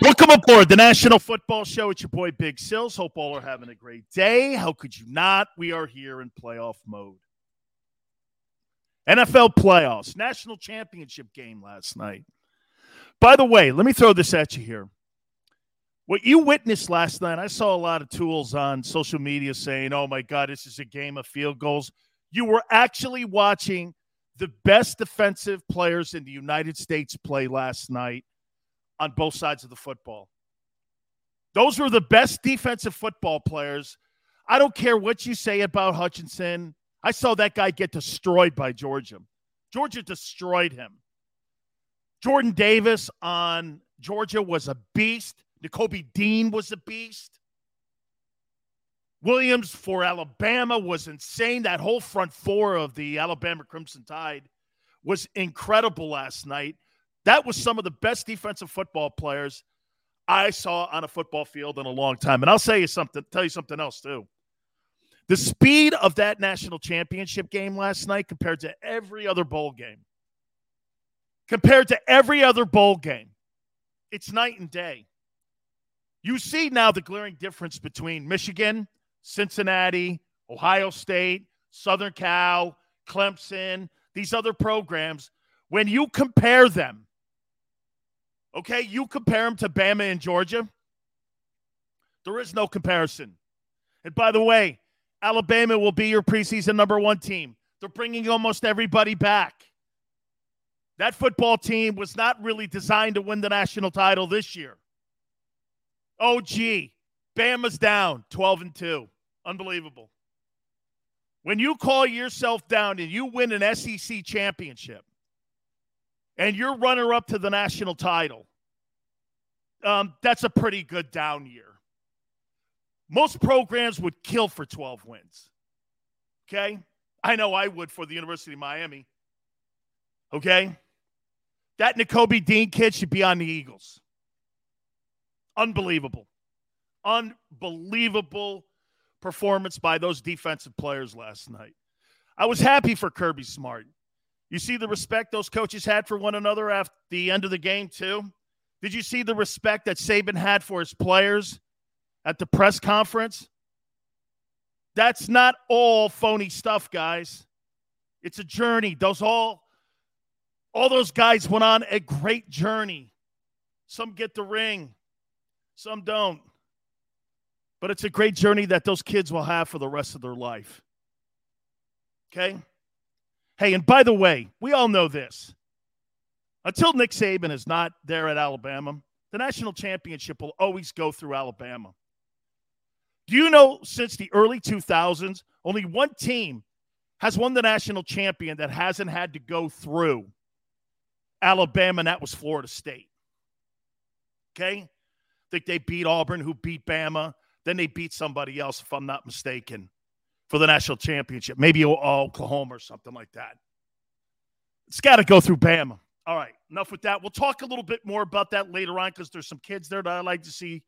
Welcome aboard the National Football Show. It's your boy Big Sills. Hope all are having a great day. How could you not? We are here in playoff mode. NFL playoffs, national championship game last night. By the way, let me throw this at you here. What you witnessed last night, I saw a lot of tools on social media saying, oh my God, this is a game of field goals. You were actually watching the best defensive players in the United States play last night on both sides of the football. Those were the best defensive football players. I don't care what you say about Hutchinson. I saw that guy get destroyed by Georgia. Georgia destroyed him. Jordan Davis on Georgia was a beast. Nakobe Dean was a beast. Williams for Alabama was insane. That whole front four of the Alabama Crimson Tide was incredible last night. That was some of the best defensive football players I saw on a football field in a long time. And I'll say you something, tell you something else too. The speed of that national championship game last night compared to every other bowl game, compared to every other bowl game, it's night and day. You see now the glaring difference between Michigan, Cincinnati, Ohio State, Southern Cal, Clemson, these other programs. When you compare them Okay, you compare them to Bama and Georgia. There is no comparison. And by the way, Alabama will be your preseason number one team. They're bringing almost everybody back. That football team was not really designed to win the national title this year. Oh, gee, Bama's down 12 and 2. Unbelievable. When you call yourself down and you win an SEC championship and you're runner up to the national title, um, that's a pretty good down year. Most programs would kill for 12 wins. Okay? I know I would for the University of Miami. Okay? That Nakobe Dean kid should be on the Eagles. Unbelievable. Unbelievable performance by those defensive players last night. I was happy for Kirby Smart. You see the respect those coaches had for one another after the end of the game, too? Did you see the respect that Saban had for his players at the press conference? That's not all phony stuff, guys. It's a journey. Those all all those guys went on a great journey. Some get the ring, some don't. But it's a great journey that those kids will have for the rest of their life. Okay? Hey, and by the way, we all know this. Until Nick Saban is not there at Alabama, the national championship will always go through Alabama. Do you know since the early 2000s, only one team has won the national champion that hasn't had to go through Alabama, and that was Florida State. Okay? I think they beat Auburn, who beat Bama. Then they beat somebody else, if I'm not mistaken, for the national championship. Maybe Oklahoma or something like that. It's got to go through Bama. All right, enough with that. We'll talk a little bit more about that later on because there's some kids there that I like to see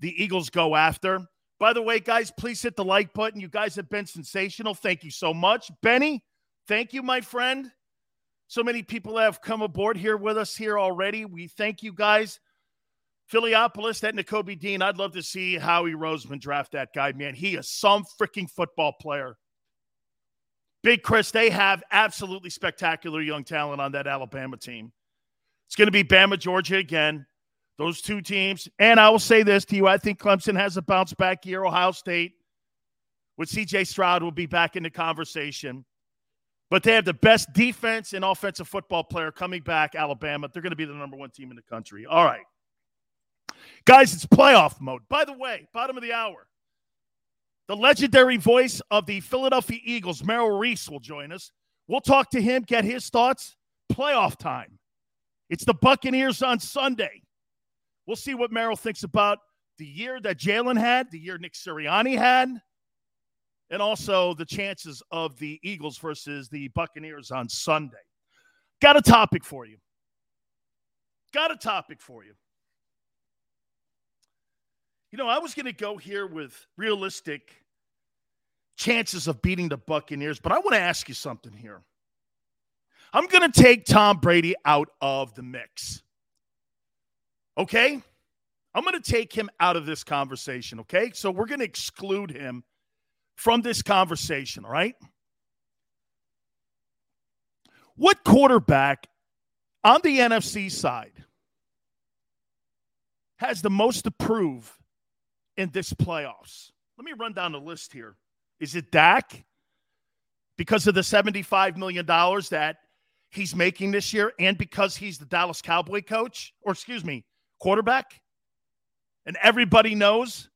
the Eagles go after. By the way, guys, please hit the like button. You guys have been sensational. Thank you so much. Benny, thank you, my friend. So many people have come aboard here with us here already. We thank you guys. Philiopolis, that Nakobe Dean. I'd love to see Howie Roseman draft that guy, man. He is some freaking football player. Big Chris, they have absolutely spectacular young talent on that Alabama team. It's going to be Bama, Georgia again. Those two teams. And I will say this to you I think Clemson has a bounce back year. Ohio State with CJ Stroud will be back in the conversation. But they have the best defense and offensive football player coming back, Alabama. They're going to be the number one team in the country. All right. Guys, it's playoff mode. By the way, bottom of the hour. The legendary voice of the Philadelphia Eagles, Merrill Reese, will join us. We'll talk to him, get his thoughts. Playoff time. It's the Buccaneers on Sunday. We'll see what Merrill thinks about the year that Jalen had, the year Nick Sirianni had, and also the chances of the Eagles versus the Buccaneers on Sunday. Got a topic for you. Got a topic for you. You know, I was going to go here with realistic chances of beating the Buccaneers, but I want to ask you something here. I'm going to take Tom Brady out of the mix. Okay? I'm going to take him out of this conversation. Okay? So we're going to exclude him from this conversation. All right? What quarterback on the NFC side has the most to prove in this playoffs? Let me run down the list here. Is it Dak? Because of the $75 million that he's making this year and because he's the Dallas Cowboy coach, or excuse me, quarterback? And everybody knows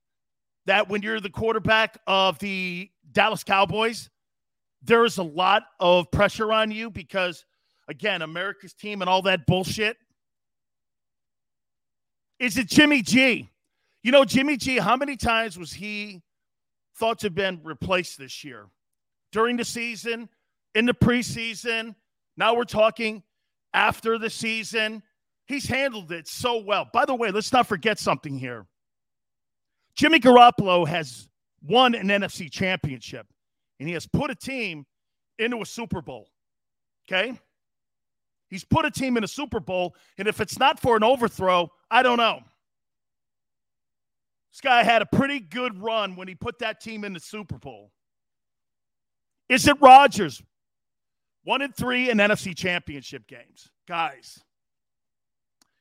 that when you're the quarterback of the Dallas Cowboys, there is a lot of pressure on you because, again, America's team and all that bullshit. Is it Jimmy G? You know, Jimmy G, how many times was he thought to have been replaced this year? During the season, in the preseason, now we're talking after the season. He's handled it so well. By the way, let's not forget something here. Jimmy Garoppolo has won an NFC championship, and he has put a team into a Super Bowl. Okay? He's put a team in a Super Bowl, and if it's not for an overthrow, I don't know. This guy had a pretty good run when he put that team in the Super Bowl. Is it Rodgers? One and three in NFC championship games. Guys,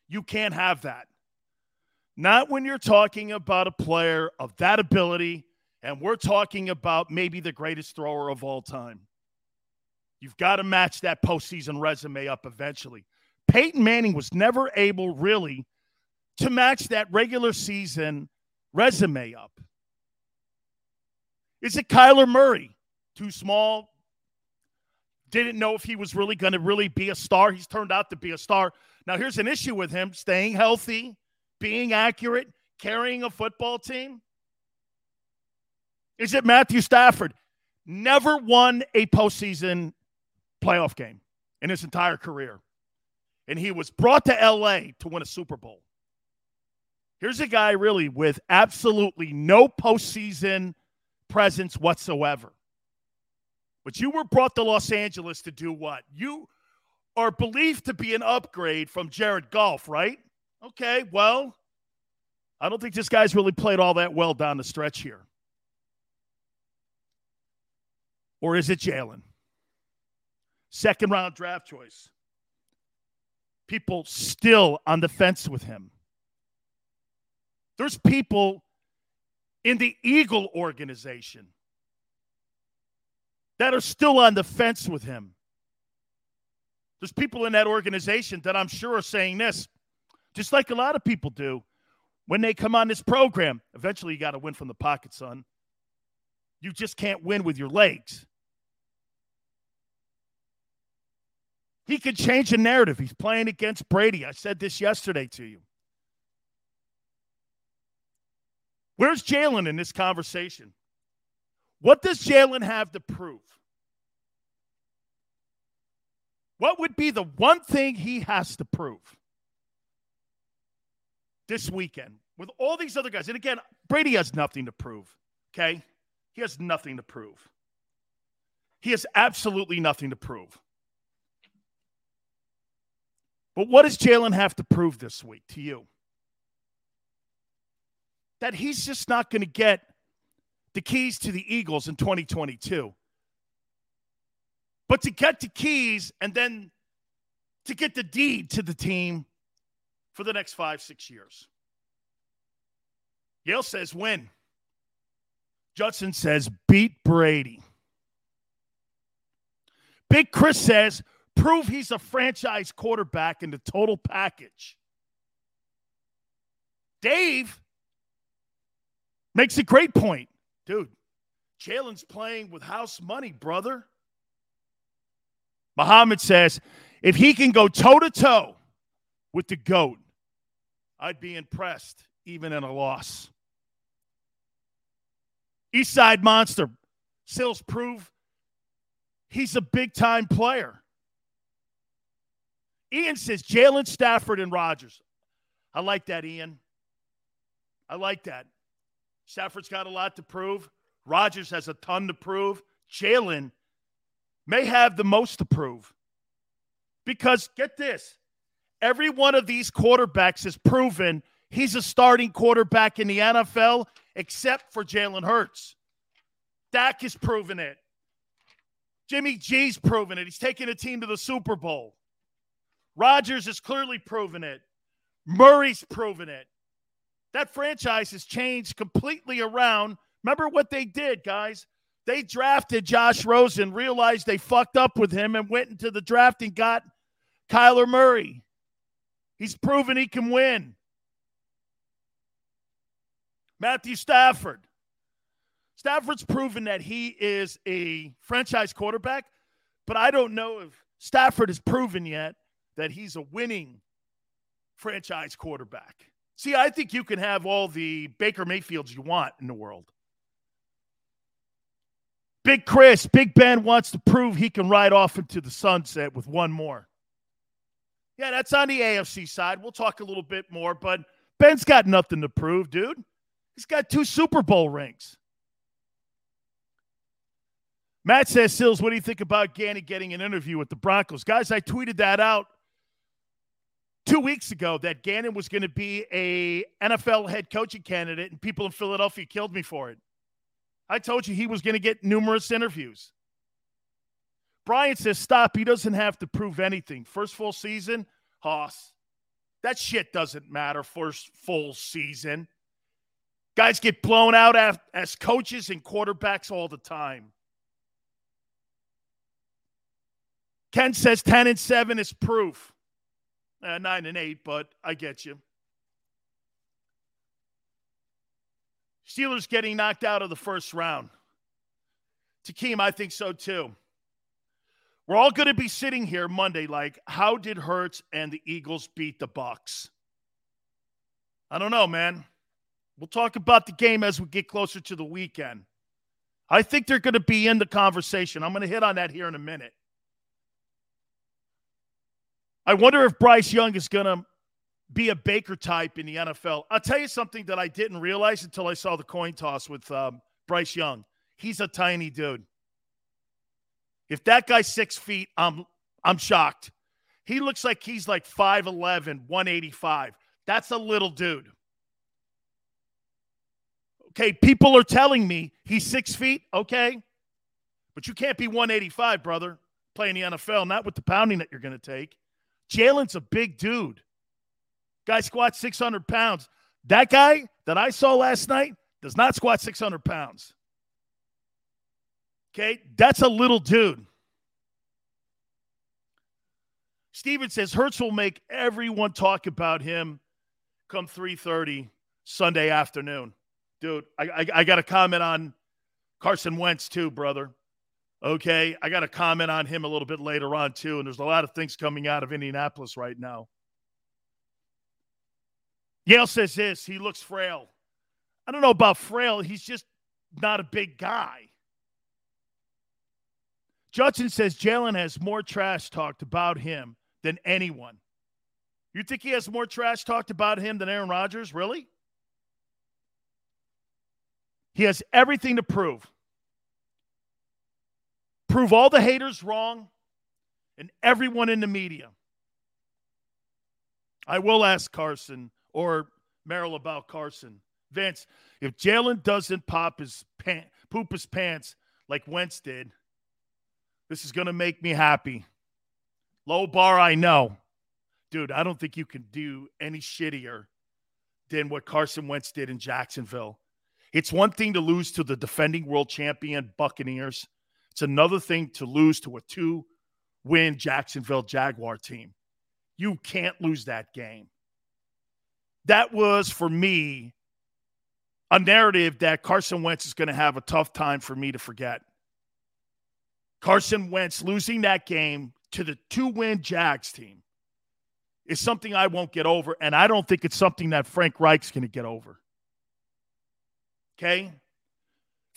you can't have that. Not when you're talking about a player of that ability, and we're talking about maybe the greatest thrower of all time. You've got to match that postseason resume up eventually. Peyton Manning was never able really to match that regular season resume up. Is it Kyler Murray? Too small, didn't know if he was really going to really be a star. He's turned out to be a star. Now, here's an issue with him staying healthy, being accurate, carrying a football team. Is it Matthew Stafford? Never won a postseason playoff game in his entire career. And he was brought to LA to win a Super Bowl. Here's a guy really with absolutely no postseason presence whatsoever. But you were brought to Los Angeles to do what? You are believed to be an upgrade from Jared Goff, right? Okay, well, I don't think this guy's really played all that well down the stretch here. Or is it Jalen? Second round draft choice. People still on the fence with him. There's people in the Eagle organization that are still on the fence with him. There's people in that organization that I'm sure are saying this, just like a lot of people do when they come on this program. Eventually, you got to win from the pocket, son. You just can't win with your legs. He could change the narrative. He's playing against Brady. I said this yesterday to you. Where's Jalen in this conversation? What does Jalen have to prove? What would be the one thing he has to prove this weekend with all these other guys? And again, Brady has nothing to prove, okay? He has nothing to prove. He has absolutely nothing to prove. But what does Jalen have to prove this week to you? That he's just not going to get the keys to the Eagles in 2022. But to get the keys and then to get the deed to the team for the next five, six years. Yale says win. Judson says beat Brady. Big Chris says prove he's a franchise quarterback in the total package. Dave makes a great point. Dude, Jalen's playing with house money, brother. Muhammad says if he can go toe to toe with the GOAT, I'd be impressed, even in a loss. Eastside Monster, Sills prove he's a big time player. Ian says Jalen Stafford and Rodgers. I like that, Ian. I like that. Stafford's got a lot to prove. Rodgers has a ton to prove. Jalen may have the most to prove. Because get this every one of these quarterbacks has proven he's a starting quarterback in the NFL, except for Jalen Hurts. Dak has proven it. Jimmy G's proven it. He's taken a team to the Super Bowl. Rodgers has clearly proven it. Murray's proven it. That franchise has changed completely around. Remember what they did, guys? They drafted Josh Rosen, realized they fucked up with him, and went into the draft and got Kyler Murray. He's proven he can win. Matthew Stafford. Stafford's proven that he is a franchise quarterback, but I don't know if Stafford has proven yet that he's a winning franchise quarterback. See, I think you can have all the Baker Mayfields you want in the world. Big Chris, Big Ben wants to prove he can ride off into the sunset with one more. Yeah, that's on the AFC side. We'll talk a little bit more, but Ben's got nothing to prove, dude. He's got two Super Bowl rings. Matt says, Sills, what do you think about Gannon getting an interview with the Broncos? Guys, I tweeted that out two weeks ago that Gannon was going to be a NFL head coaching candidate, and people in Philadelphia killed me for it. I told you he was going to get numerous interviews. Brian says, stop. He doesn't have to prove anything. First full season, Hoss. That shit doesn't matter. First full season. Guys get blown out as coaches and quarterbacks all the time. Ken says 10 and 7 is proof. Uh, 9 and 8, but I get you. Steelers getting knocked out of the first round. Takeem, I think so too. We're all going to be sitting here Monday like, how did Hurts and the Eagles beat the Bucs? I don't know, man. We'll talk about the game as we get closer to the weekend. I think they're going to be in the conversation. I'm going to hit on that here in a minute. I wonder if Bryce Young is going to be a Baker type in the NFL. I'll tell you something that I didn't realize until I saw the coin toss with um, Bryce Young. He's a tiny dude. If that guy's six feet, I'm I'm shocked. He looks like he's like 5'11, 185. That's a little dude. Okay, people are telling me he's six feet, okay? But you can't be 185, brother, playing the NFL, not with the pounding that you're going to take. Jalen's a big dude. Guy squats 600 pounds. That guy that I saw last night does not squat 600 pounds. Okay, that's a little dude. Steven says Hurts will make everyone talk about him come 3:30 Sunday afternoon. Dude, I, I, I got a comment on Carson Wentz too, brother. Okay, I got to comment on him a little bit later on too, and there's a lot of things coming out of Indianapolis right now. Yale says this: he looks frail. I don't know about frail. He's just not a big guy. Judson says Jalen has more trash talked about him than anyone. You think he has more trash talked about him than Aaron Rodgers? Really? He has everything to prove. Prove all the haters wrong and everyone in the media. I will ask Carson or Merrill about Carson. Vince, if Jalen doesn't pop his pant, poop his pants like Wentz did, this is going to make me happy. Low bar, I know. Dude, I don't think you can do any shittier than what Carson Wentz did in Jacksonville. It's one thing to lose to the defending world champion Buccaneers. It's another thing to lose to a two win Jacksonville Jaguar team. You can't lose that game. That was, for me, a narrative that Carson Wentz is going to have a tough time for me to forget. Carson Wentz losing that game to the two win Jags team is something I won't get over. And I don't think it's something that Frank Reich's going to get over. Okay?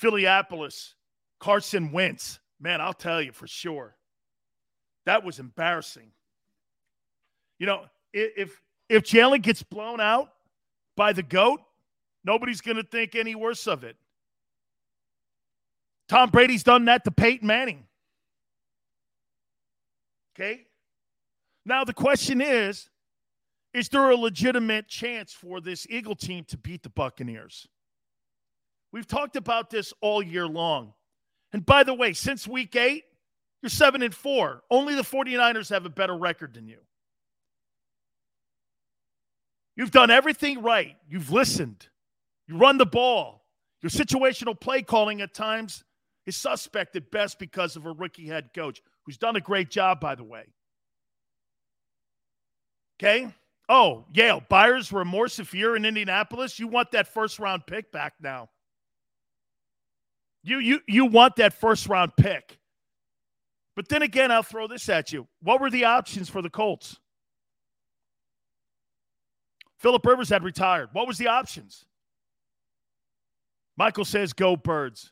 Phillypolis, Carson Wentz. Man, I'll tell you for sure. That was embarrassing. You know, if if Jalen gets blown out by the GOAT, nobody's going to think any worse of it. Tom Brady's done that to Peyton Manning. Okay? Now, the question is is there a legitimate chance for this Eagle team to beat the Buccaneers? We've talked about this all year long. And by the way, since week eight, you're seven and four. Only the 49ers have a better record than you. You've done everything right. You've listened. You run the ball. Your situational play calling at times is suspect at best because of a rookie head coach who's done a great job, by the way. Okay. Oh, Yale, buyer's remorse if you're in Indianapolis, you want that first round pick back now. You you you want that first round pick. But then again, I'll throw this at you. What were the options for the Colts? Philip Rivers had retired. What was the options? Michael says, go birds.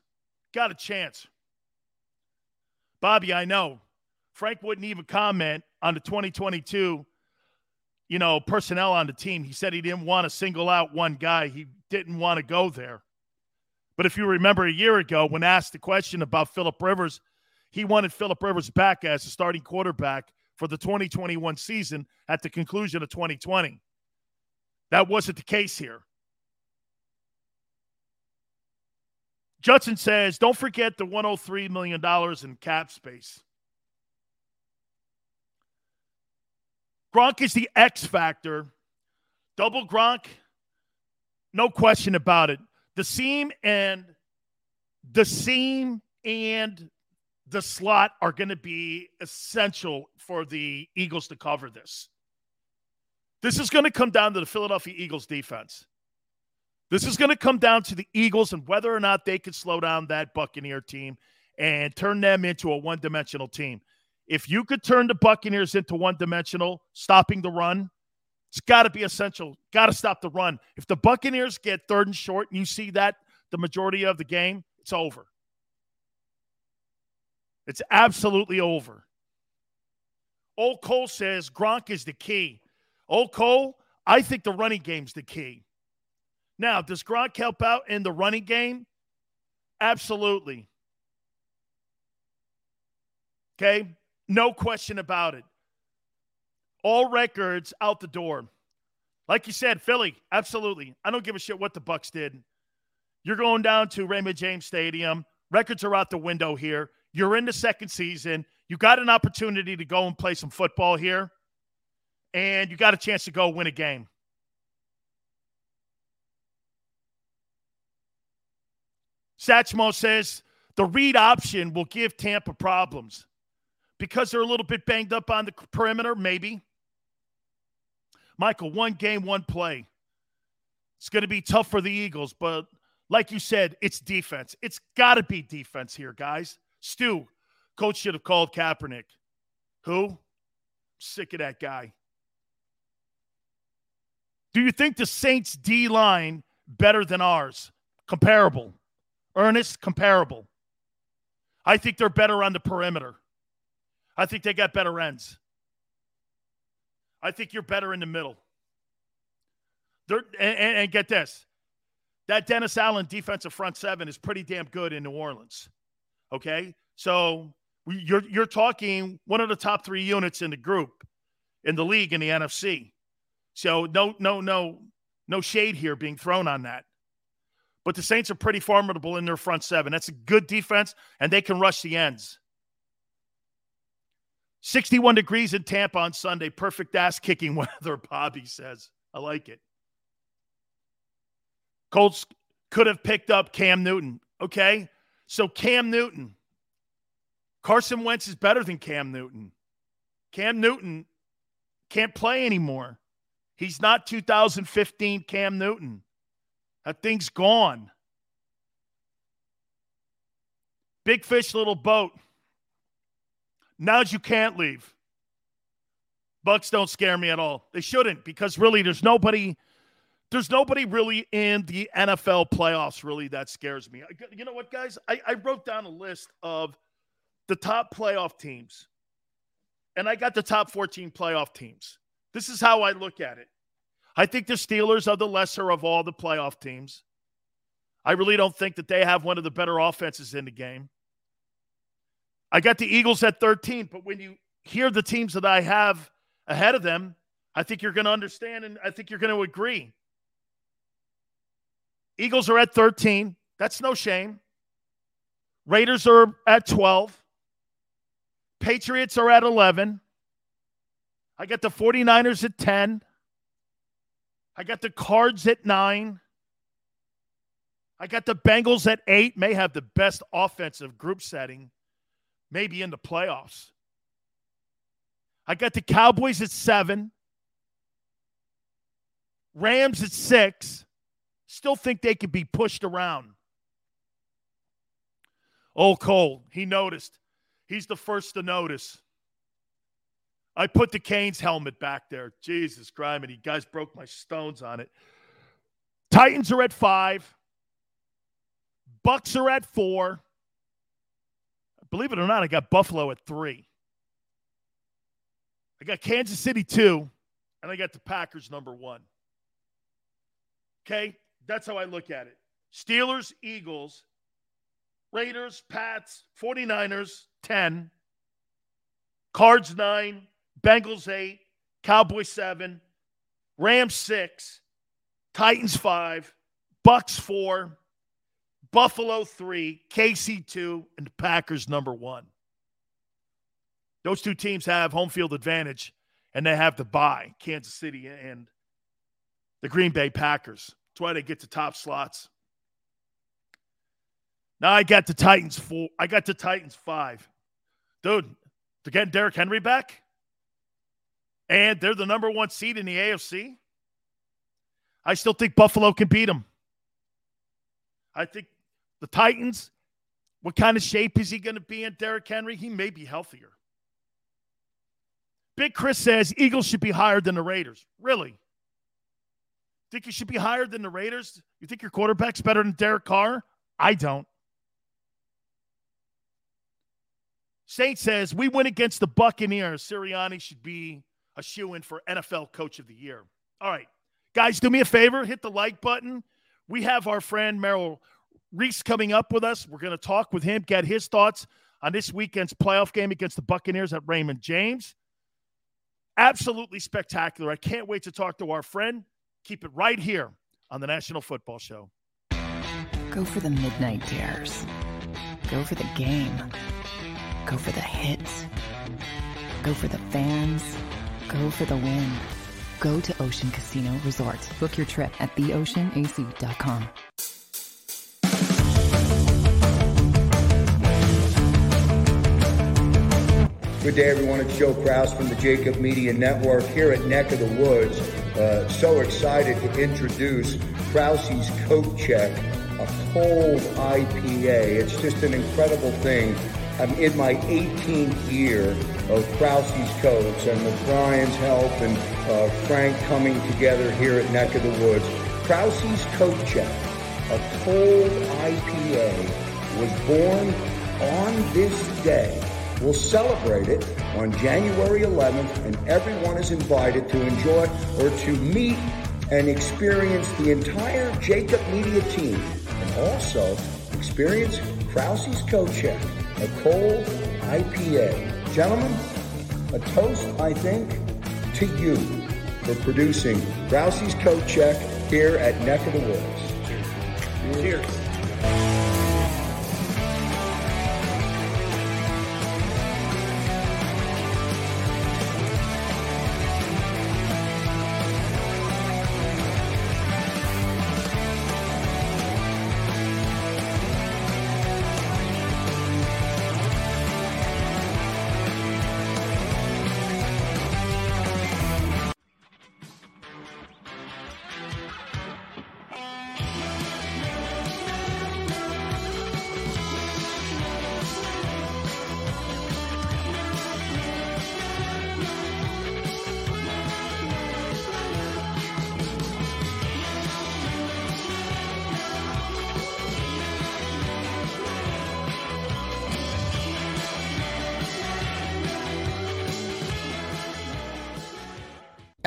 Got a chance. Bobby, I know. Frank wouldn't even comment on the 2022, you know, personnel on the team. He said he didn't want to single out one guy. He didn't want to go there. But if you remember a year ago, when asked the question about Philip Rivers, he wanted Philip Rivers back as a starting quarterback for the 2021 season at the conclusion of 2020. That wasn't the case here. Judson says, don't forget the $103 million in cap space. Gronk is the X factor. Double Gronk, no question about it. The seam and the seam and the slot are going to be essential for the Eagles to cover this. This is going to come down to the Philadelphia Eagles defense. This is going to come down to the Eagles and whether or not they can slow down that Buccaneer team and turn them into a one dimensional team. If you could turn the Buccaneers into one dimensional, stopping the run, it's got to be essential. Got to stop the run. If the Buccaneers get third and short and you see that the majority of the game, it's over. It's absolutely over. Old Cole says Gronk is the key. Old Cole, I think the running game's the key. Now, does Gronk help out in the running game? Absolutely. Okay. No question about it. All records out the door. Like you said, Philly, absolutely. I don't give a shit what the Bucs did. You're going down to Raymond James Stadium. Records are out the window here. You're in the second season. You got an opportunity to go and play some football here, and you got a chance to go win a game. Satchmo says the read option will give Tampa problems because they're a little bit banged up on the perimeter, maybe. Michael, one game, one play. It's going to be tough for the Eagles, but like you said, it's defense. It's got to be defense here, guys. Stu, coach should have called Kaepernick. Who? Sick of that guy. Do you think the Saints D line better than ours? Comparable. Ernest, comparable. I think they're better on the perimeter. I think they got better ends. I think you're better in the middle. And, and, and, get this that Dennis Allen defensive front seven is pretty damn good in New Orleans. Okay. So you're, you're talking one of the top three units in the group in the league in the NFC. So no, no, no, no shade here being thrown on that. But the Saints are pretty formidable in their front seven. That's a good defense, and they can rush the ends. 61 degrees in Tampa on Sunday. Perfect ass kicking weather, Bobby says. I like it. Colts could have picked up Cam Newton. Okay. So Cam Newton. Carson Wentz is better than Cam Newton. Cam Newton can't play anymore. He's not 2015 Cam Newton. That thing's gone. Big fish, little boat. Now you can't leave. Bucs don't scare me at all. They shouldn't because really there's nobody there's nobody really in the NFL playoffs really that scares me. You know what, guys? I, I wrote down a list of the top playoff teams, and I got the top 14 playoff teams. This is how I look at it. I think the Steelers are the lesser of all the playoff teams. I really don't think that they have one of the better offenses in the game. I got the Eagles at 13, but when you hear the teams that I have ahead of them, I think you're going to understand and I think you're going to agree. Eagles are at 13. That's no shame. Raiders are at 12. Patriots are at 11. I got the 49ers at 10. I got the Cards at 9. I got the Bengals at 8. May have the best offensive group setting, maybe in the playoffs. I got the Cowboys at 7. Rams at 6. Still think they could be pushed around. Oh, Cole, he noticed. He's the first to notice. I put the Canes helmet back there. Jesus Christ, you guys broke my stones on it. Titans are at five. Bucs are at four. Believe it or not, I got Buffalo at three. I got Kansas City two, and I got the Packers number one. Okay? That's how I look at it. Steelers, Eagles, Raiders, Pats, 49ers, 10. Cards, 9. Bengals, 8. Cowboys, 7. Rams, 6. Titans, 5. Bucs, 4. Buffalo, 3. KC, 2. And Packers, number 1. Those two teams have home field advantage, and they have to buy Kansas City and the Green Bay Packers. That's why they get the top slots. Now I got the Titans four. I got the Titans five. Dude, they're getting Derrick Henry back. And they're the number one seed in the AFC. I still think Buffalo can beat them. I think the Titans, what kind of shape is he going to be in, Derrick Henry? He may be healthier. Big Chris says Eagles should be higher than the Raiders. Really? Think you should be higher than the Raiders? You think your quarterback's better than Derek Carr? I don't. Saint says we win against the Buccaneers. Sirianni should be a shoe in for NFL Coach of the Year. All right, guys, do me a favor, hit the like button. We have our friend Merrill Reese coming up with us. We're going to talk with him, get his thoughts on this weekend's playoff game against the Buccaneers at Raymond James. Absolutely spectacular. I can't wait to talk to our friend. Keep it right here on the National Football Show. Go for the midnight dares. Go for the game. Go for the hits. Go for the fans. Go for the win. Go to Ocean Casino Resort. Book your trip at theoceanac.com. Good day, everyone. It's Joe Krause from the JAKIB Media Network here at Neck of the Woods. Uh, so excited to introduce Krause's Coat Check, a cold IPA. It's just an incredible thing. I'm in my 18th year of Krause's Coats, and with Brian's help and uh, Frank coming together here at Neck of the Woods, Krause's Coat Check, a cold IPA, was born on this day We'll celebrate it on January 11th, and everyone is invited to enjoy or to meet and experience the entire JAKIB Media team, and also experience Krause's Coat Check, a cold IPA. Gentlemen, a toast, I think, to you for producing Krause's Coat Check here at Neck of the Woods. Cheers. Cheers.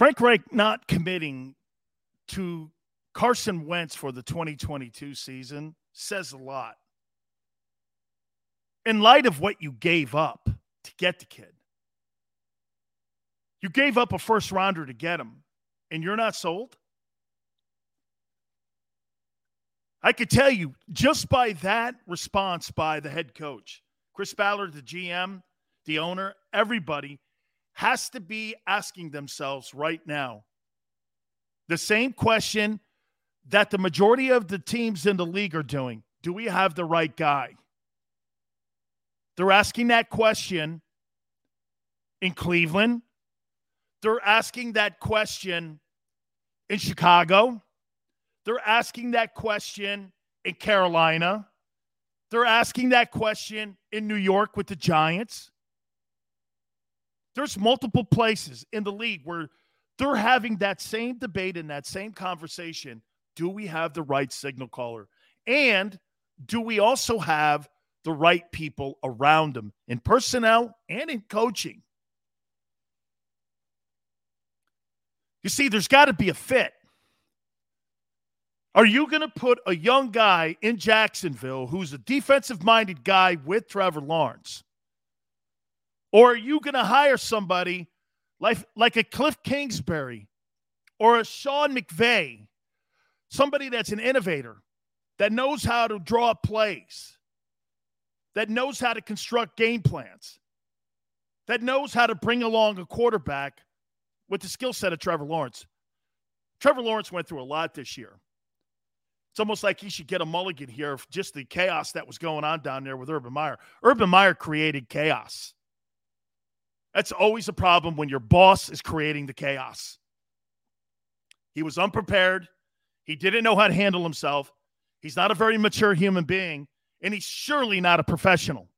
Frank Reich not committing to Carson Wentz for the 2022 season says a lot. In light of what you gave up to get the kid, you gave up a first rounder to get him, and you're not sold? I could tell you just by that response by the head coach, Chris Ballard, the GM, the owner, everybody has to be asking themselves right now the same question that the majority of the teams in the league are doing Do we have the right guy? They're asking that question in Cleveland. They're asking that question in Chicago. They're asking that question in Carolina. They're asking that question in New York with the Giants. There's multiple places in the league where they're having that same debate and that same conversation. Do we have the right signal caller? And do we also have the right people around them in personnel and in coaching? You see, there's got to be a fit. Are you going to put a young guy in Jacksonville who's a defensive minded guy with Trevor Lawrence? Or are you going to hire somebody like, like a Kliff Kingsbury or a Sean McVay, somebody that's an innovator, that knows how to draw plays, that knows how to construct game plans, that knows how to bring along a quarterback with the skill set of Trevor Lawrence? Trevor Lawrence went through a lot this year. It's almost like he should get a mulligan here just the chaos that was going on down there with Urban Meyer. Urban Meyer created chaos. That's always a problem when your boss is creating the chaos. He was unprepared. He didn't know how to handle himself. He's not a very mature human being, and he's surely not a professional.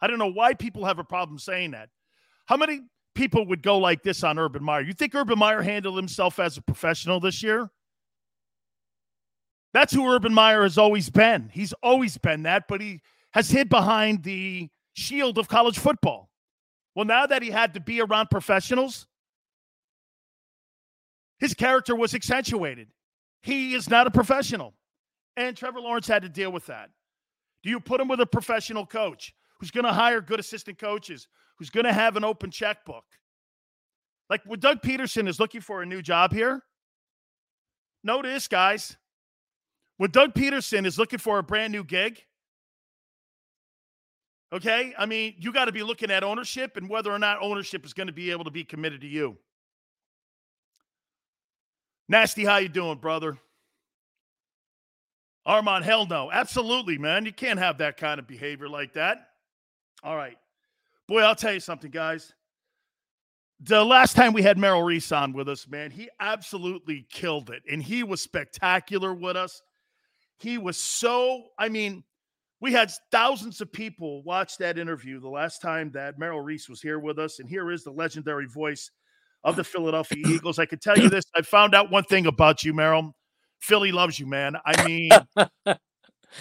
I don't know why people have a problem saying that. How many people would go like this on Urban Meyer? You think Urban Meyer handled himself as a professional this year? That's who Urban Meyer has always been. He's always been that, but he has hid behind the shield of college football. Well, now that he had to be around professionals, his character was accentuated. He is not a professional. And Trevor Lawrence had to deal with that. Do you put him with a professional coach who's going to hire good assistant coaches, who's going to have an open checkbook? Like when Doug Pederson is looking for a new job here, notice, guys, when Doug Pederson is looking for a brand new gig, okay, I mean, you got to be looking at ownership and whether or not ownership is going to be able to be committed to you. Nasty, how you doing, brother? Armand, hell no. Absolutely, man. You can't have that kind of behavior like that. All right. Boy, I'll tell you something, guys. The last time we had Merrill Reese on with us, man, he absolutely killed it. And he was spectacular with us. He was so, I mean, we had thousands of people watch that interview the last time that Merrill Reese was here with us. And here is the legendary voice of the Philadelphia Eagles. I can tell you this. I found out one thing about you, Merrill. Philly loves you, man. I mean,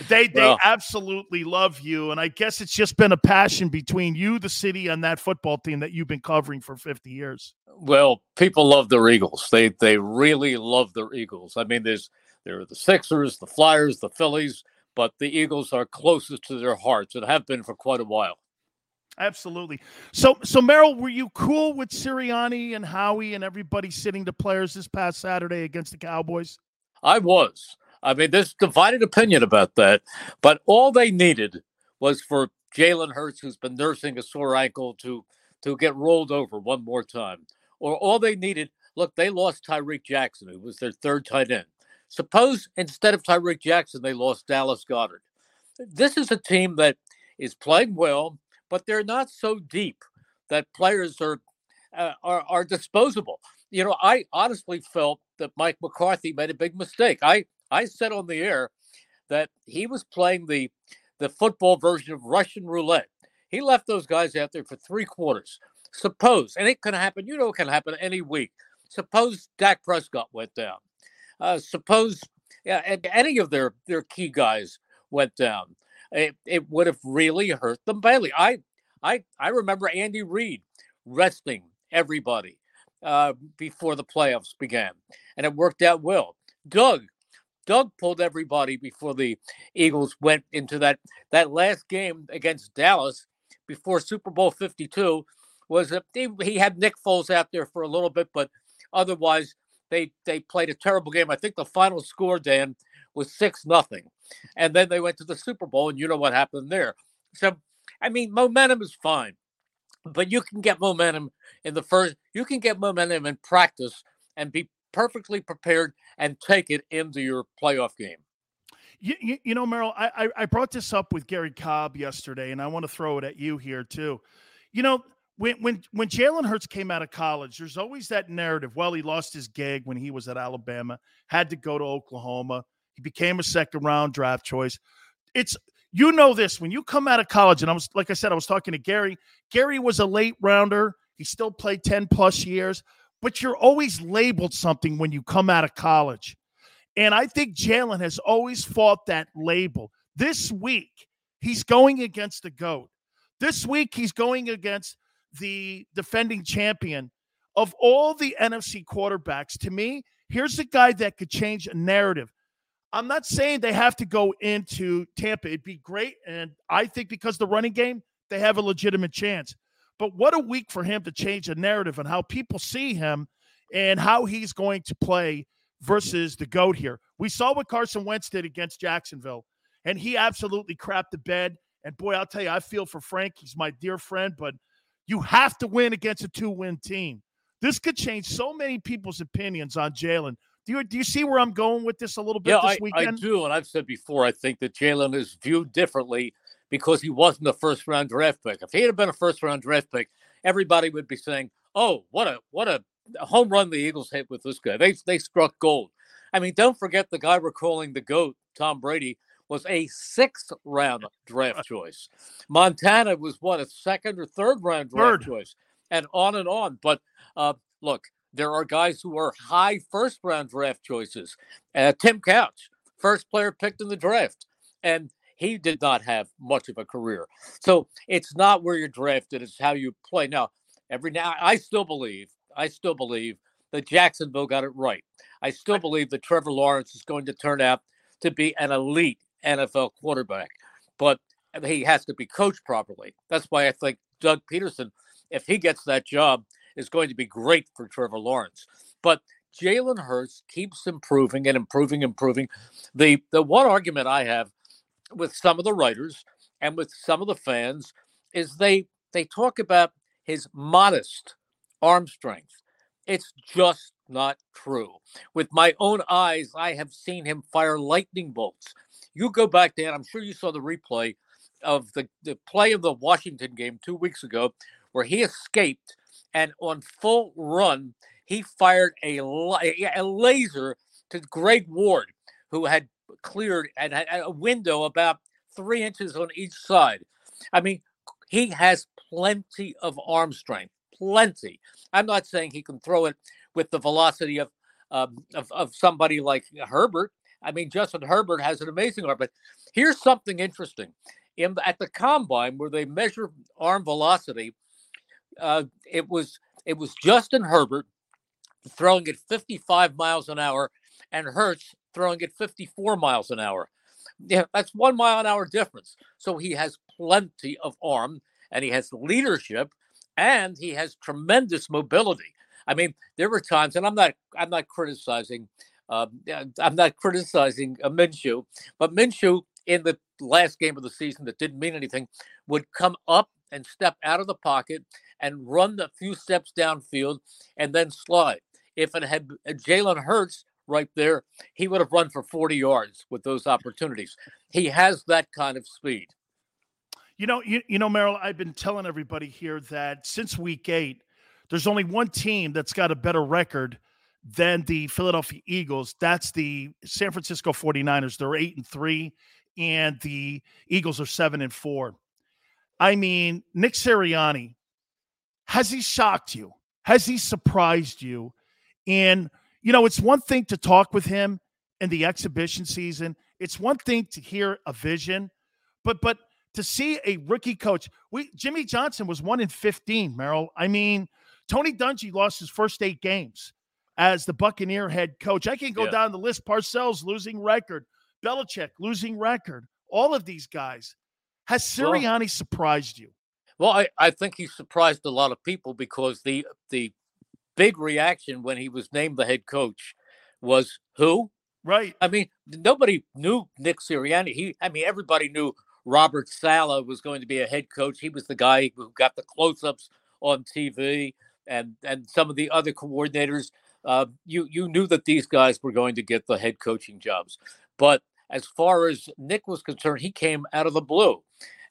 they they Well. absolutely love you. And I guess it's just been a passion between you, the city, and that football team that you've been covering for 50 years. Well, people love their Eagles. They they really love their Eagles. I mean, there's there are the Sixers, the Flyers, the Phillies, but the Eagles are closest to their hearts and have been for quite a while. Absolutely. So, so Merrill, were you cool with Sirianni and Howie and everybody sitting the players this past Saturday against the Cowboys? I was. I mean, there's divided opinion about that, but all they needed was for Jalen Hurts, who's been nursing a sore ankle, to to get rolled over one more time. Or all they needed, look, they lost Tyree Jackson, who was their third tight end. Suppose instead of Tyree Jackson, they lost Dallas Goedert. This is a team that is playing well, but they're not so deep that players are uh, are, are disposable. You know, I honestly felt that Mike McCarthy made a big mistake. I I said on the air that he was playing the the football version of Russian roulette. He left those guys out there for three quarters. Suppose, and it can happen, you know, it can happen any week. Suppose Dak Prescott went down. Uh, suppose yeah, any of their their key guys went down. It, it would have really hurt them badly. I I I remember Andy Reid resting everybody uh, before the playoffs began, and it worked out well. Doug Doug pulled everybody before the Eagles went into that that last game against Dallas before Super Bowl 52 was that he, he had Nick Foles out there for a little bit, but otherwise they they played a terrible game. I think the final score, Dan, was six nothing, and then they went to the Super Bowl, and you know what happened there. So, I mean, momentum is fine, but you can get momentum in the first. You can get momentum in practice and be perfectly prepared and take it into your playoff game. You, you, you know, Merrill, I, I brought this up with Gary Cobb yesterday, and I want to throw it at you here too. You know, when when when Jalen Hurts came out of college, there's always that narrative. Well, he lost his gig when he was at Alabama, had to go to Oklahoma. He became a second round draft choice. It's you know this when you come out of college, and I was like I said, I was talking to Gary. Gary was a late rounder. He still played 10 plus years but you're always labeled something when you come out of college. And I think Jalen has always fought that label. This week, he's going against the GOAT. This week, he's going against the defending champion of all the NFC quarterbacks. To me, here's a guy that could change a narrative. I'm not saying they have to go into Tampa. It'd be great. And I think because the running game, they have a legitimate chance. But what a week for him to change a narrative and how people see him and how he's going to play versus the GOAT here. We saw what Carson Wentz did against Jacksonville, and he absolutely crapped the bed. And boy, I'll tell you, I feel for Frank. He's my dear friend, but you have to win against a two win team. This could change so many people's opinions on Jalen. Do you, do you see where I'm going with this a little bit yeah, this I, weekend? I do. And I've said before, I think that Jalen is viewed differently because he wasn't a first round draft pick. If he had been a first round draft pick, everybody would be saying, "Oh, what a what a home run the Eagles hit with this guy. They they struck gold." I mean, don't forget the guy we're calling the goat, Tom Brady, was a sixth round draft choice. Montana was what a second or third round draft third. choice, and on and on. But uh, look, there are guys who are high first round draft choices. Uh, Tim Couch, first player picked in the draft, and he did not have much of a career. So it's not where you're drafted, it's how you play. Now, every now I still believe, I still believe that Jacksonville got it right. I still believe that Trevor Lawrence is going to turn out to be an elite NFL quarterback, but he has to be coached properly. That's why I think Doug Pederson, if he gets that job, is going to be great for Trevor Lawrence. But Jalen Hurts keeps improving and improving, and improving. The the one argument I have with some of the writers and with some of the fans is they they talk about his modest arm strength. It's just not true. With my own eyes, I have seen him fire lightning bolts. You go back, Dan, I'm sure you saw the replay of the, the play of the Washington game two weeks ago where he escaped and on full run, he fired a, a laser to Greg Ward, who had cleared and had a window about three inches on each side. I mean, he has plenty of arm strength, plenty. I'm not saying he can throw it with the velocity of um, of, of somebody like Herbert. I mean, Justin Herbert has an amazing arm. But here's something interesting: in at the combine where they measure arm velocity, uh, it was it was Justin Herbert throwing at 55 miles an hour, and Hurts throwing at 54 miles an hour. Yeah, that's one mile an hour difference. So he has plenty of arm, and he has leadership, and he has tremendous mobility. I mean, there were times, and I'm not I'm not criticizing um, I'm not criticizing uh, Minshew, but Minshew in the last game of the season that didn't mean anything would come up and step out of the pocket and run a few steps downfield and then slide. If it had uh, Jalen Hurts right there, he would have run for 40 yards with those opportunities. He has that kind of speed. You know, you, you know, Merrill, I've been telling everybody here that since week eight, there's only one team that's got a better record than the Philadelphia Eagles. That's the San Francisco 49ers. They're eight and three, and the Eagles are seven and four. I mean, Nick Sirianni, has he shocked you? Has he surprised you? And, you know, it's one thing to talk with him in the exhibition season. It's one thing to hear a vision, but but to see a rookie coach, we Jimmy Johnson was one in 15, Merrill. I mean, Tony Dungy lost his first eight games as the Buccaneer head coach. I can go yeah. down the list. Parcells losing record, Belichick losing record. All of these guys. Has Sirianni well, surprised you? Well, I, I think he surprised a lot of people because the the big reaction when he was named the head coach was who? Right. I mean, nobody knew Nick Sirianni. He, I mean, everybody knew Robert Saleh was going to be a head coach. He was the guy who got the close-ups on TV, and and some of the other coordinators uh, you you knew that these guys were going to get the head coaching jobs. But as far as Nick was concerned, he came out of the blue,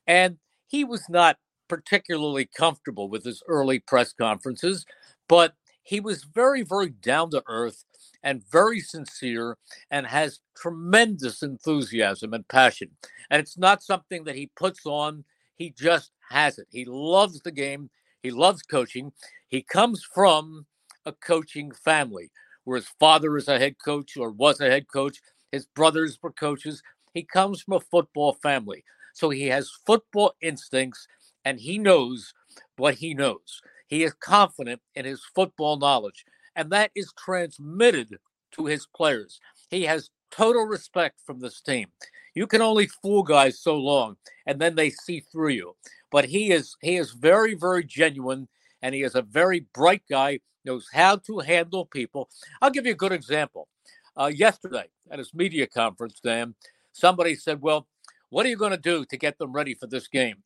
and he was not particularly comfortable with his early press conferences, but he was very very down to earth and very sincere and has tremendous enthusiasm and passion. And it's not something that he puts on, he just has it. He loves the game, he loves coaching. He comes from a coaching family where his father is a head coach or was a head coach, his brothers were coaches. He comes from a football family. So he has football instincts and he knows what he knows. He is confident in his football knowledge, and that is transmitted to his players. He has total respect from this team. You can only fool guys so long, and then they see through you. But he is he is very very genuine, and he is a very bright guy knows how to handle people. I'll give you a good example. Uh, yesterday at his media conference, Dan, somebody said, Well, what are you going to do to get them ready for this game?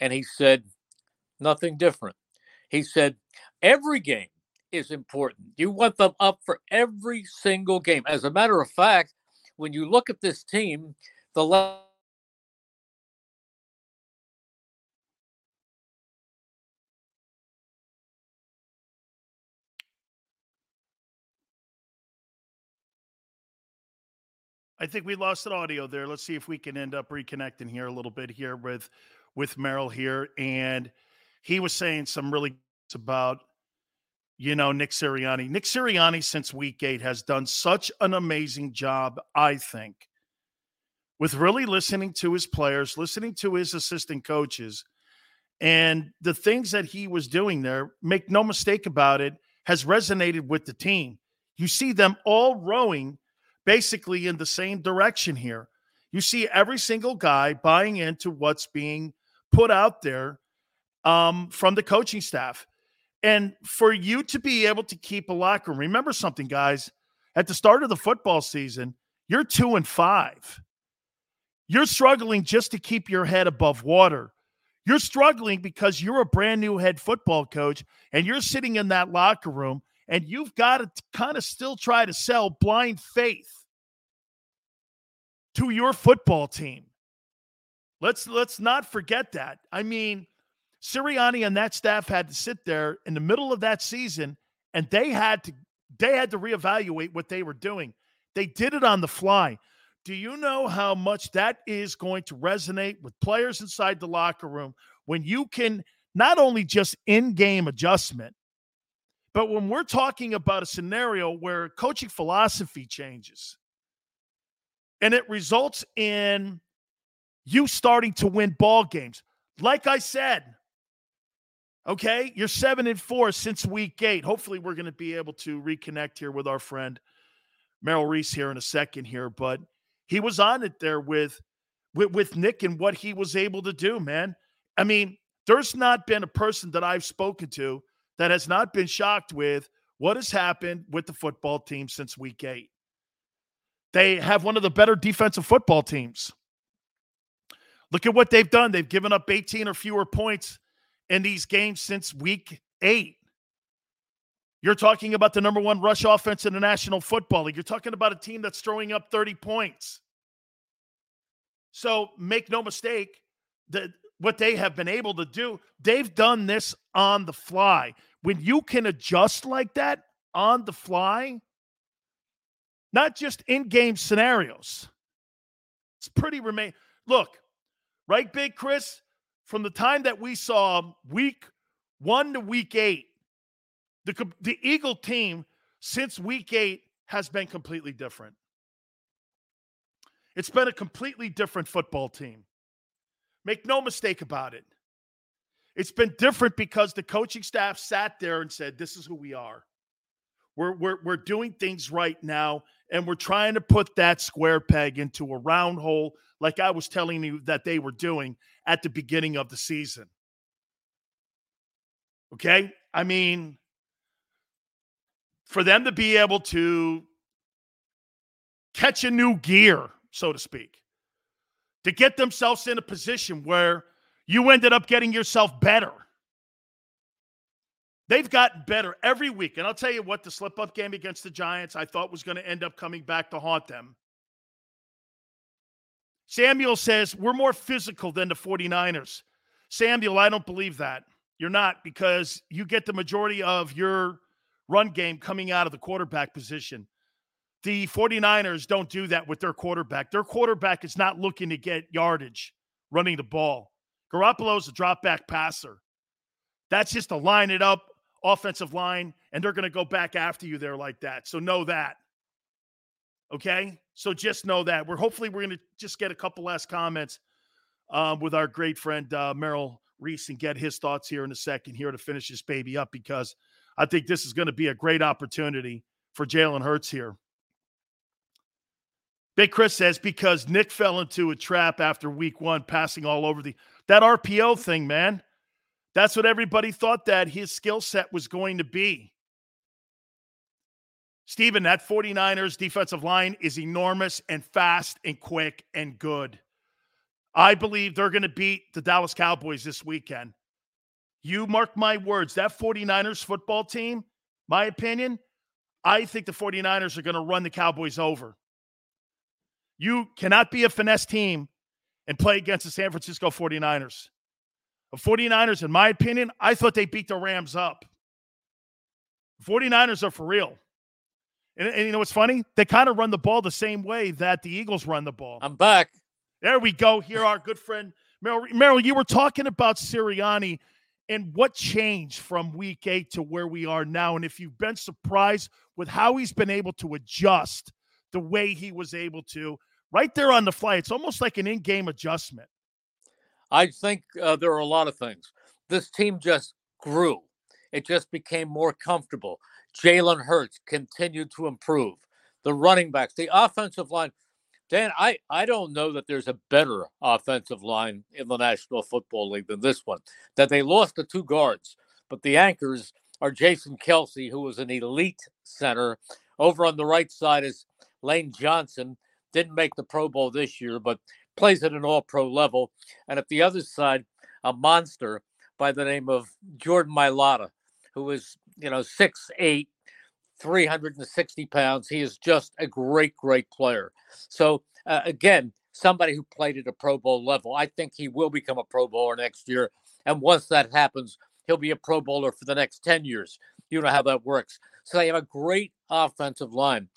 And he said, Nothing different. He said, Every game is important. You want them up for every single game. As a matter of fact, when you look at this team, the I think we lost an audio there. Let's see if we can end up reconnecting here a little bit here with with Merrill here. And he was saying some really about, you know, Nick Sirianni. Nick Sirianni since week eight has done such an amazing job, I think, with really listening to his players, listening to his assistant coaches, and the things that he was doing there, make no mistake about it, has resonated with the team. You see them all rowing basically in the same direction here. You see every single guy buying into what's being put out there um, from the coaching staff. And for you to be able to keep a locker room, remember something, guys. At the start of the football season, you're two and five. You're struggling just to keep your head above water. You're struggling because you're a brand new head football coach and you're sitting in that locker room and you've got to kind of still try to sell blind faith to your football team. Let's let's not forget that. I mean, Sirianni and that staff had to sit there in the middle of that season and they had to they had to reevaluate what they were doing. They did it on the fly. Do you know how much that is going to resonate with players inside the locker room when you can not only just in-game adjustment, but when we're talking about a scenario where coaching philosophy changes, and it results in you starting to win ball games. Like I said, okay, you're seven and four since week eight. Hopefully, we're going to be able to reconnect here with our friend Merrill Reese here in a second here, but he was on it there with with, with Nick and what he was able to do, man. I mean, There's not been a person that I've spoken to that has not been shocked with what has happened with the football team since week eight. They have one of the better defensive football teams. Look at what they've done. They've given up 18 or fewer points in these games since week eight. You're talking about the number one rush offense in the National Football League. You're talking about a team that's throwing up 30 points. So make no mistake that what they have been able to do, they've done this on the fly. When you can adjust like that on the fly, not just in game scenarios, it's pretty remain. Look, right, Big Chris, from the time that we saw week one to week eight, the, the Eagle team since week eight has been completely different. It's been a completely different football team. Make no mistake about it. It's been different because the coaching staff sat there and said, This is who we are. We're, we're, we're doing things right now, and we're trying to put that square peg into a round hole, like I was telling you that they were doing at the beginning of the season. Okay? I mean, for them to be able to catch a new gear, so to speak, to get themselves in a position where you ended up getting yourself better. They've gotten better every week. And I'll tell you what, the slip up game against the Giants, I thought was going to end up coming back to haunt them. Samuel says, We're more physical than the 49ers. Samuel, I don't believe that. You're not because you get the majority of your run game coming out of the quarterback position. The 49ers don't do that with their quarterback. Their quarterback is not looking to get yardage running the ball. Garoppolo's a drop back passer. That's just to line it up, offensive line, and they're going to go back after you there like that. So know that. Okay? So just know that. We're hopefully we're going to just get a couple last comments um, with our great friend uh, Merrill Reese and get his thoughts here in a second here to finish this baby up because – I think this is going to be a great opportunity for Jalen Hurts here. Big Chris says because Nick fell into a trap after week one, passing all over the that RPO thing, man. That's what everybody thought that his skill set was going to be. Steven, that 49ers defensive line is enormous and fast and quick and good. I believe they're going to beat the Dallas Cowboys this weekend. You mark my words, that 49ers football team, my opinion, I think the 49ers are going to run the Cowboys over. You cannot be a finesse team and play against the San Francisco 49ers. The 49ers, in my opinion, I thought they beat the Rams up. The 49ers are for real. And, and you know what's funny? They kind of run the ball the same way that the Eagles run the ball. I'm back. There we go. Here, our good friend Merrill. Merrill, you were talking about Sirianni and what changed from week eight to where we are now. And if you've been surprised with how he's been able to adjust the way he was able to, right there on the fly, it's almost like an in game adjustment. I think uh, there are a lot of things. This team just grew, it just became more comfortable. Jalen Hurts continued to improve. The running backs, the offensive line, Dan, I, I don't know that there's a better offensive line in the National Football League than this one. That they lost the two guards, but the anchors are Jason Kelce, who was an elite center. Over on the right side is Lane Johnson. Didn't make the Pro Bowl this year, but plays at an all pro level. And at the other side, a monster by the name of Jordan Mailata, who is, you know, six eight, 360 pounds. He is just a great, great player. So, uh, again, somebody who played at a Pro Bowl level. I think he will become a Pro Bowler next year. And once that happens, he'll be a Pro Bowler for the next 10 years. You know how that works. So, they have a great offensive line.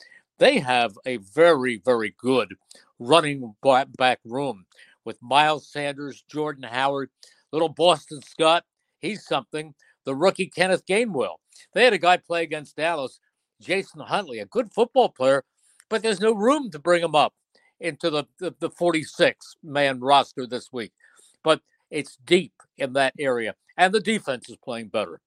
They have a very, very good running back room with Miles Sanders, Jordan Howard, little Boston Scott. He's something. The rookie Kenneth Gainwell. They had a guy play against Dallas Jason Huntley, a good football player, but there's no room to bring him up into the, the, the 46 man roster this week. But it's deep in that area, and the defense is playing better.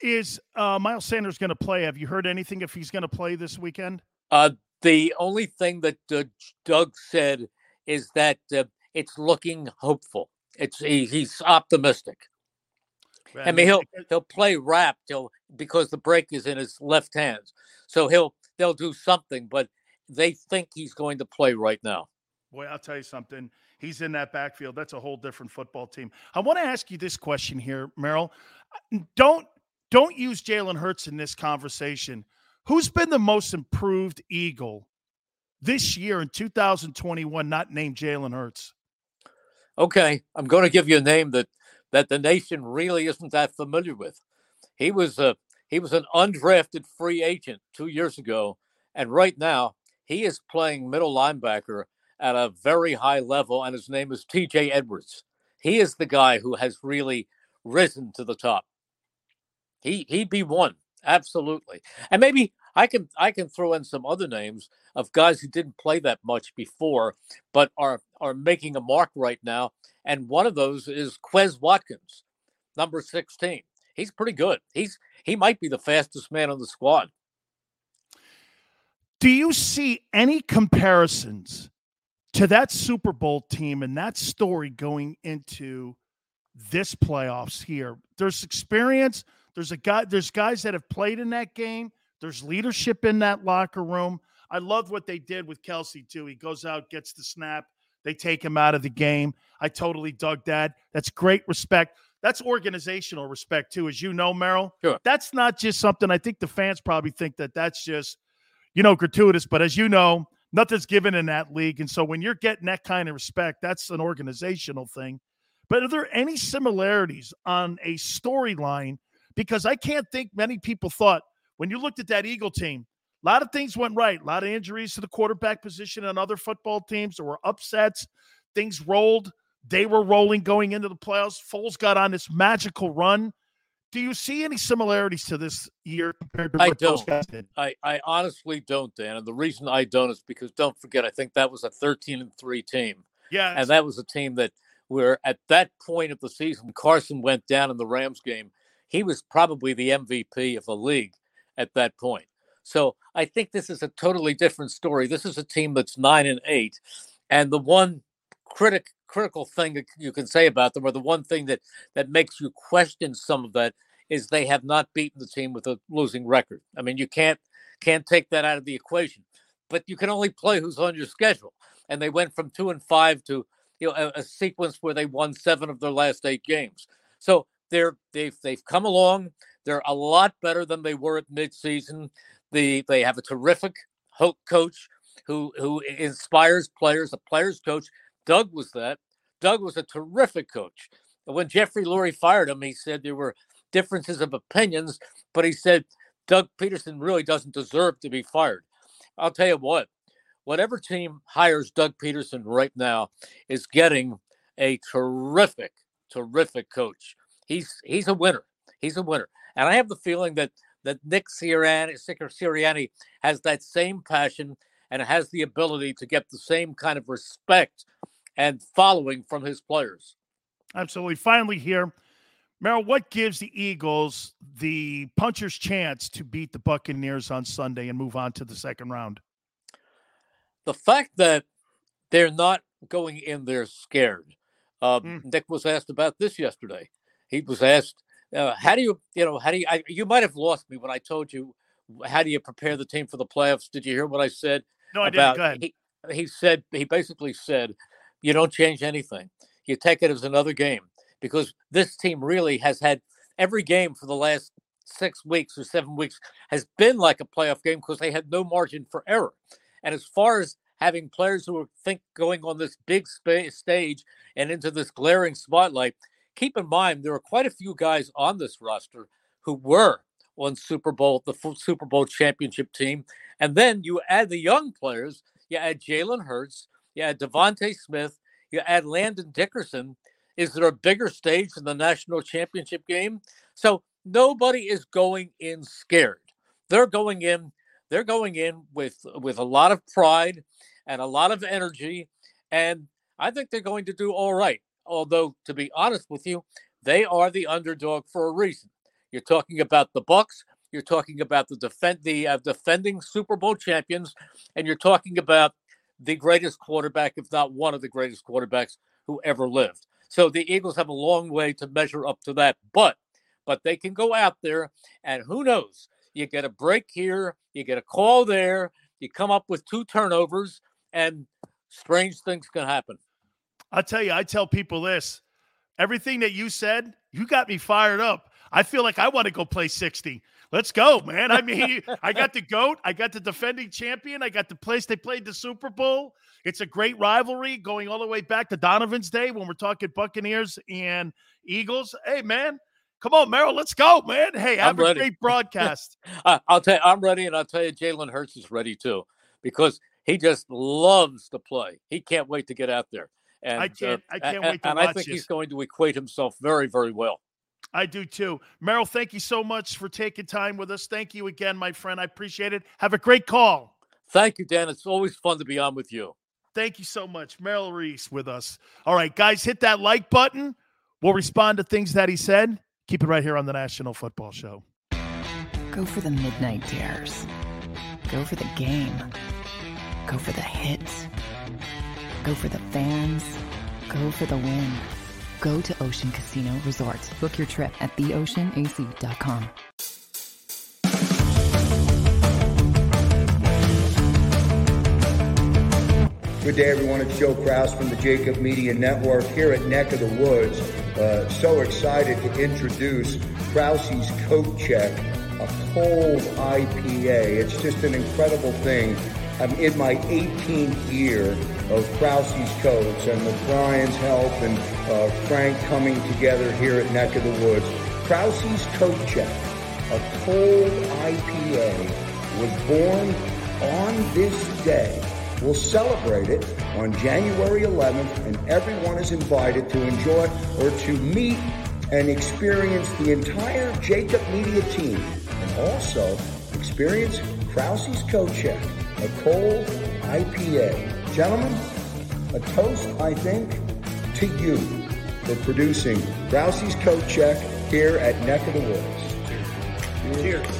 Is uh, Miles Sanders going to play? Have you heard anything if he's going to play this weekend? Uh, the only thing that uh, Doug said is that uh, it's looking hopeful. It's he, he's optimistic. I mean, he'll he'll play rap He'll because the break is in his left hands, so he'll they'll do something. But they think he's going to play right now. Boy, I'll tell you something. He's in that backfield. That's a whole different football team. I want to ask you this question here, Merrill. Don't don't use Jalen Hurts in this conversation. Who's been the most improved Eagle this year in 2021, not named Jalen Hurts? Okay, I'm going to give you a name that that the nation really isn't that familiar with. He was a he was an undrafted free agent two years ago, and right now he is playing middle linebacker at a very high level, and his name is T.J. Edwards. He is the guy who has really risen to the top. He he'd be one absolutely, and maybe I can I can throw in some other names of guys who didn't play that much before, but are are making a mark right now. And one of those is Quez Watkins, number sixteen. He's pretty good. He's he might be the fastest man on the squad. Do you see any comparisons to that Super Bowl team and that story going into this playoffs here? There's experience. There's a guy. There's guys that have played in that game. There's leadership in that locker room. I love what they did with Kelce too. He goes out, gets the snap. They take him out of the game. I totally dug that. That's great respect. That's organizational respect too, as you know, Merrill. Sure. That's not just something. I think the fans probably think that that's just, you know, gratuitous. But as you know, nothing's given in that league, and so when you're getting that kind of respect, that's an organizational thing. But are there any similarities on a storyline? Because I can't think many people thought when you looked at that Eagle team, a lot of things went right. A lot of injuries to the quarterback position and other football teams. There were upsets. Things rolled. They were rolling going into the playoffs. Foles got on this magical run. Do you see any similarities to this year compared to what I don't. those guys did? I, I honestly don't, Dan. And the reason I don't is because don't forget, I think that was a 13 and 3 team. Yeah. And that was a team that where at that point of the season, Carson went down in the Rams game. He was probably the MVP of the league at that point. So I think this is a totally different story. This is a team that's nine and eight, and the one critic critical thing that you can say about them, or the one thing that that makes you question some of that, is they have not beaten the team with a losing record. I mean, you can't can't take that out of the equation, but you can only play who's on your schedule. And they went from two and five to you know a, a sequence where they won seven of their last eight games. So they're they've they've come along. They're a lot better than they were at midseason. The they have a terrific coach who who inspires players. A players coach. Doug was that. Doug was a terrific coach. When Jeffrey Lurie fired him, he said there were differences of opinions, but he said Doug Pederson really doesn't deserve to be fired. I'll tell you what, whatever team hires Doug Pederson right now is getting a terrific, terrific coach. He's he's a winner. He's a winner. And I have the feeling that that Nick Sirianni, Sirianni has that same passion and has the ability to get the same kind of respect and following from his players. Absolutely. Finally, here, Merrill, what gives the Eagles the puncher's chance to beat the Buccaneers on Sunday and move on to the second round? The fact that they're not going in there scared. Uh, mm. Nick was asked about this yesterday. He was asked, uh, how do you, you know, how do you, I, you might have lost me when I told you, how do you prepare the team for the playoffs? Did you hear what I said? No, I about, didn't. Go ahead. He, he said, he basically said, you don't change anything. You take it as another game because this team really has had every game for the last six weeks or seven weeks has been like a playoff game because they had no margin for error. And as far as having players who think going on this big sp- stage and into this glaring spotlight, keep in mind there are quite a few guys on this roster who were on Super Bowl, the Super Bowl championship team. And then you add the young players, you add Jalen Hurts, you add DeVonta Smith, you add Landon Dickerson. Is there a bigger stage than the national championship game? So nobody is going in scared. They're going in, they're going in with with a lot of pride and a lot of energy. And I think they're going to do all right. Although, to be honest with you, they are the underdog for a reason. You're talking about the Bucs. You're talking about the defend the uh, defending Super Bowl champions, and you're talking about the greatest quarterback, if not one of the greatest quarterbacks who ever lived. So the Eagles have a long way to measure up to that. But but they can go out there and who knows? You get a break here, you get a call there, you come up with two turnovers, and strange things can happen. I'll tell you, I tell people this everything that you said, you got me fired up. I feel like I want to go play 60. Let's go, man. I mean, I got the GOAT, I got the defending champion, I got the place they played the Super Bowl. It's a great rivalry going all the way back to Donovan's day when we're talking Buccaneers and Eagles. Hey, man, come on, Merrill, let's go, man. Hey, have I'm a ready. great broadcast. I'll tell you, I'm ready, and I'll tell you, Jalen Hurts is ready too, because he just loves to play. He can't wait to get out there. And I can't- I can't and, wait to and I think this. he's going to equate himself very, very well. I do too. Merrill, thank you so much for taking time with us. Thank you again, my friend. I appreciate it. Have a great call. Thank you, Dan. It's always fun to be on with you. Thank you so much. Merrill Reese with us. All right, guys, hit that like button. We'll respond to things that he said. Keep it right here on the National Football Show. Go for the midnight dares. Go for the game. Go for the hits. Go for the fans. Go for the win. Go to Ocean Casino Resort. Book your trip at theoceanac.com. Good day, everyone. It's Joe Krause from the JAKIB Media Network here at Neck of the Woods. Uh, so excited to introduce Krause's Coat Check, a cold IPA. It's just an incredible thing. I'm in my 18th year of Krause's Coats, and with Brian's help and uh, Frank coming together here at Neck of the Woods, Krause's Coat Check, a cold IPA, was born on this day. We'll celebrate it on January 11th, and everyone is invited to enjoy or to meet and experience the entire JAKIB Media team, and also experience Krause's Coat Check, a cold IPA. Gentlemen, a toast, I think, to you for producing Krause's Coat Check here at Neck of the Woods. Cheers.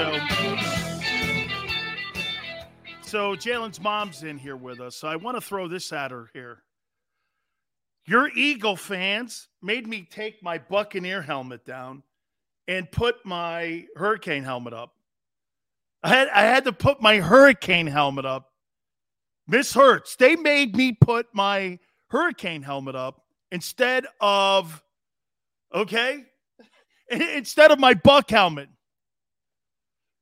Show. So Jalen's mom's in here with us. So I want to throw this at her here. Your Eagle fans made me take my Buccaneer helmet down and put my Hurricane helmet up. I had I had to put my Hurricane helmet up. Miss Hurts, they made me put my Hurricane helmet up instead of okay, instead of my Buck helmet.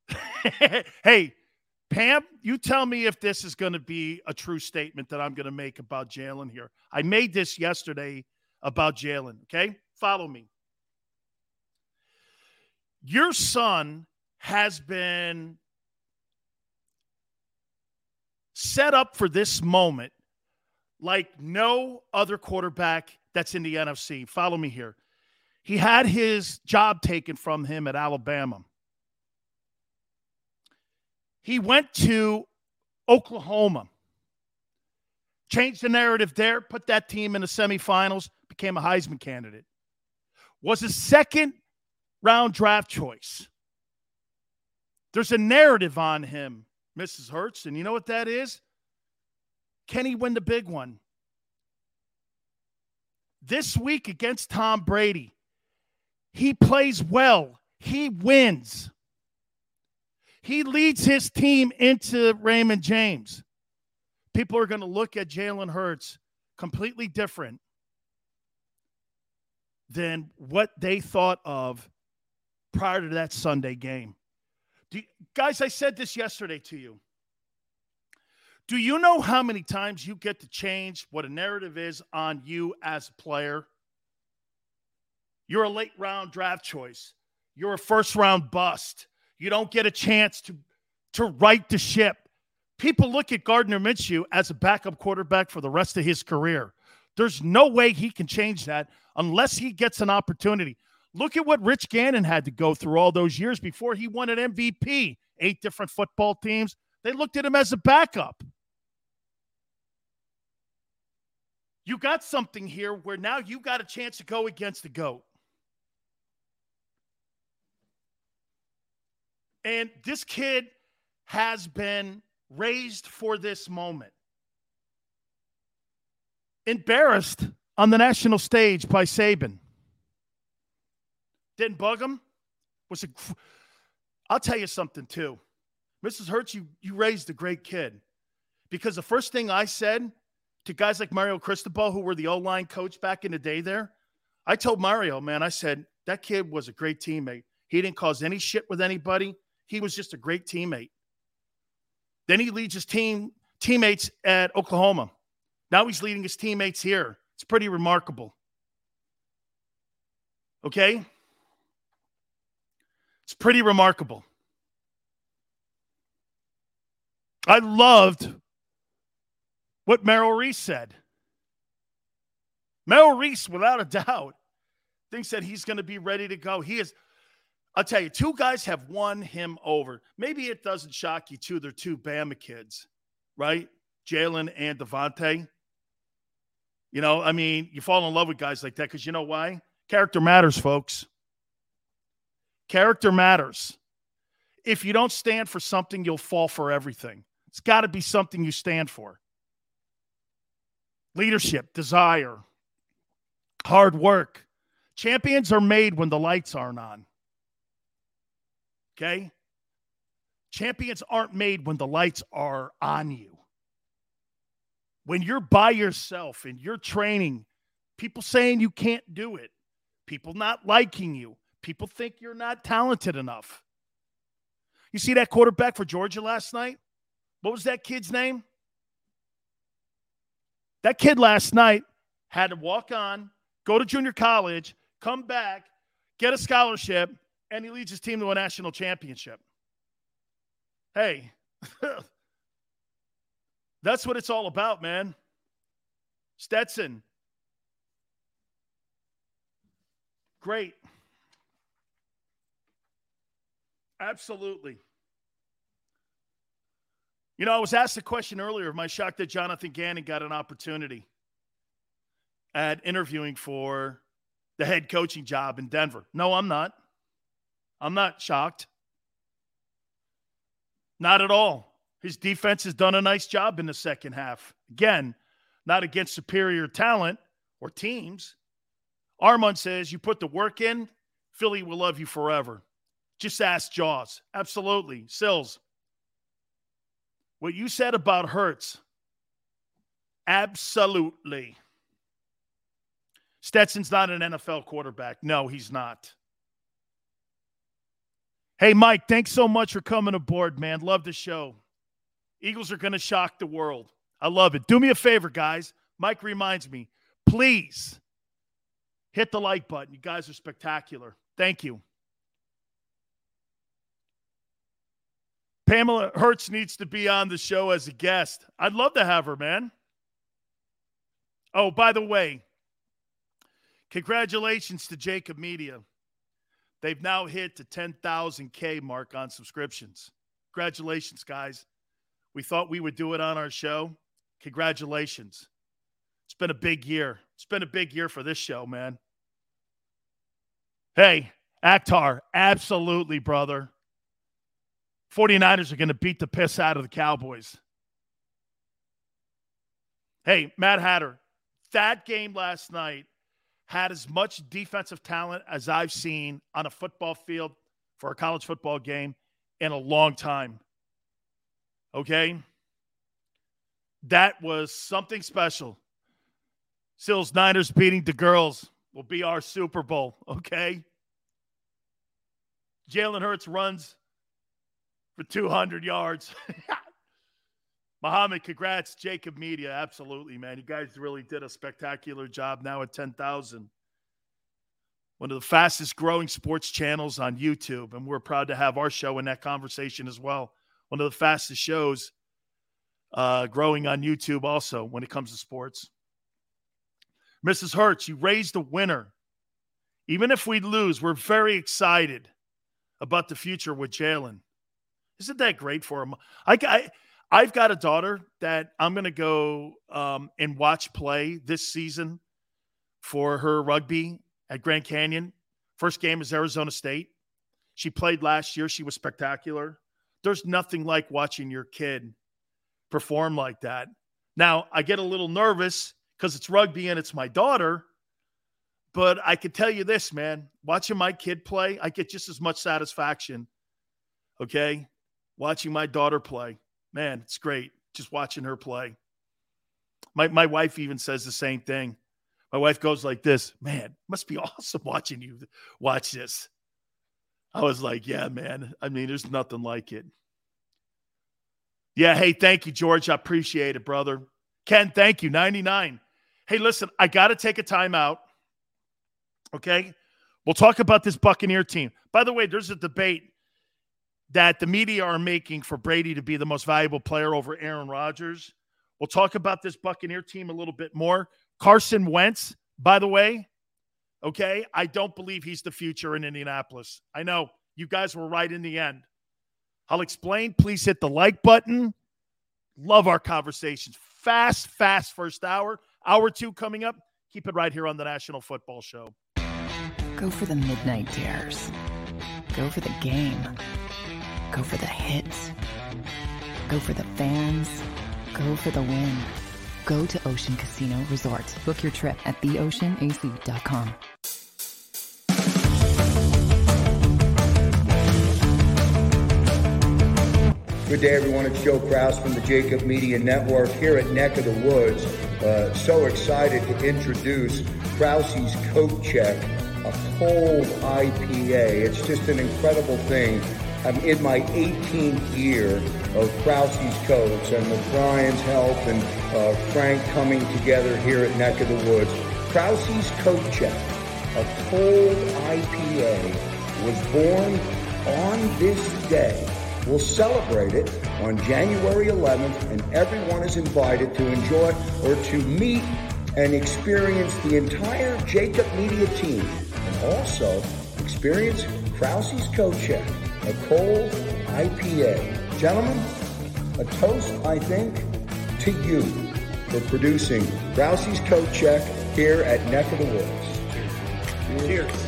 hey, Pam, you tell me if this is going to be a true statement that I'm going to make about Jalen here. I made this yesterday about Jalen. Okay. Follow me. Your son has been set up for this moment like no other quarterback that's in the NFC. Follow me here. He had his job taken from him at Alabama. He went to Oklahoma, changed the narrative there, put that team in the semifinals, became a Heisman candidate. Was a second round draft choice. There's a narrative on him, Mrs. Hurts, and you know what that is? Can he win the big one? This week against Tom Brady, he plays well. He wins. He leads his team into Raymond James. People are going to look at Jalen Hurts completely different than what they thought of prior to that Sunday game. You, guys, I said this yesterday to you. Do you know how many times you get to change what a narrative is on you as a player? You're a late round draft choice. You're a first round bust. You don't get a chance to, to right the ship. People look at Gardner Minshew as a backup quarterback for the rest of his career. There's no way he can change that unless he gets an opportunity. Look at what Rich Gannon had to go through all those years before he won an MVP. Eight different football teams. They looked at him as a backup. You got something here where now you got a chance to go against the GOAT. And this kid has been raised for this moment. Embarrassed on the national stage by Saban. Didn't bug him. Was a, I'll tell you something too. Mrs. Hurts, you, you raised a great kid. Because the first thing I said to guys like Mario Cristobal, who were the O line coach back in the day there, I told Mario, man, I said, that kid was a great teammate. He didn't cause any shit with anybody. He was just a great teammate. Then he leads his team teammates at Oklahoma. Now he's leading his teammates here. It's pretty remarkable. Okay? It's pretty remarkable. I loved what Merrill Reese said. Merrill Reese, without a doubt, thinks that he's going to be ready to go. He is. I'll tell you, two guys have won him over. Maybe it doesn't shock you too. They're two Bama kids, right? Jalen and DeVonta. You know, I mean, you fall in love with guys like that because you know why? Character matters, folks. Character matters. If you don't stand for something, you'll fall for everything. It's got to be something you stand for leadership, desire, hard work. Champions are made when the lights aren't on. Okay? Champions aren't made when the lights are on you. When you're by yourself and you're training, people saying you can't do it, people not liking you, people think you're not talented enough. You see that quarterback for Georgia last night? What was that kid's name? That kid last night had to walk on, go to junior college, come back, get a scholarship, and he leads his team to a national championship. Hey, that's what it's all about, man. Stetson. Great. Absolutely. You know, I was asked a question earlier. Am I shocked that Jonathan Gannon got an opportunity at interviewing for the head coaching job in Denver? No, I'm not. I'm not shocked. Not at all. His defense has done a nice job in the second half. Again, not against superior talent or teams. Armand says you put the work in, Philly will love you forever. Just ask Jaws. Absolutely. Sills. What you said about Hurts, absolutely. Stetson's not an NFL quarterback. No, he's not. Hey, Mike, thanks so much for coming aboard, man. Love the show. Eagles are going to shock the world. I love it. Do me a favor, guys. Mike reminds me, please hit the like button. You guys are spectacular. Thank you. Pamela Hurts needs to be on the show as a guest. I'd love to have her, man. Oh, by the way, congratulations to JAKIB Media. They've now hit the 10,000K mark on subscriptions. Congratulations, guys. We thought we would do it on our show. Congratulations. It's been a big year. It's been a big year for this show, man. Hey, Akhtar, absolutely, brother. 49ers are going to beat the piss out of the Cowboys. Hey, Matt Hatter, that game last night had as much defensive talent as I've seen on a football field for a college football game in a long time. Okay? That was something special. Sills Niners beating the girls will be our Super Bowl, okay? Jalen Hurts runs for 200 yards. Muhammad, congrats. JAKIB Media, absolutely, man. You guys really did a spectacular job now at 10,000. One of the fastest growing sports channels on YouTube. And we're proud to have our show in that conversation as well. One of the fastest shows uh, growing on YouTube also when it comes to sports. Mrs. Hurts, you raised the winner. Even if we lose, we're very excited about the future with Jalen. Isn't that great for him? I, I I've got a daughter that I'm going to go um, and watch play this season for her rugby at Grand Canyon. First game is Arizona State. She played last year. She was spectacular. There's nothing like watching your kid perform like that. Now, I get a little nervous because it's rugby and it's my daughter. But I can tell you this, man, watching my kid play, I get just as much satisfaction. Okay watching my daughter play. Man, it's great just watching her play. My my wife even says the same thing. My wife goes like this, man, must be awesome watching you watch this. I was like, yeah, man. I mean, there's nothing like it. Yeah, hey, thank you, George. I appreciate it, brother. Ken, thank you. 99. Hey, listen, I got to take a timeout. Okay. We'll talk about this Buccaneer team. By the way, there's a debate that the media are making for Brady to be the most valuable player over Aaron Rodgers. We'll talk about this Buccaneer team a little bit more. Carson Wentz, by the way, okay, I don't believe he's the future in Indianapolis. I know you guys were right in the end. I'll explain. Please hit the like button. Love our conversations. Fast, fast first hour. Hour two coming up. Keep it right here on the National Football Show. Go for the midnight dares. Go for the game Go for the hits. Go for the fans. Go for the win. Go to Ocean Casino Resort. Book your trip at theoceanac.com. Good day, everyone. It's Joe Krause from the JAKIB Media Network here at Neck of the Woods. Uh, so excited to introduce Krause's Coat Check, a cold IPA. It's just an incredible thing I'm in my 18th year of Krause's Coats, and with Brian's help and uh, Frank coming together here at Neck of the Woods, Krause's Coat Check, a cold IPA, was born on this day. We'll celebrate it on January 11th, and everyone is invited to enjoy or to meet and experience the entire JAKIB Media team, and also experience Krause's Coat Check a cold IPA. Gentlemen, a toast, I think, to you for producing Krause's Coat Check here at Neck of the Woods. Cheers. Cheers.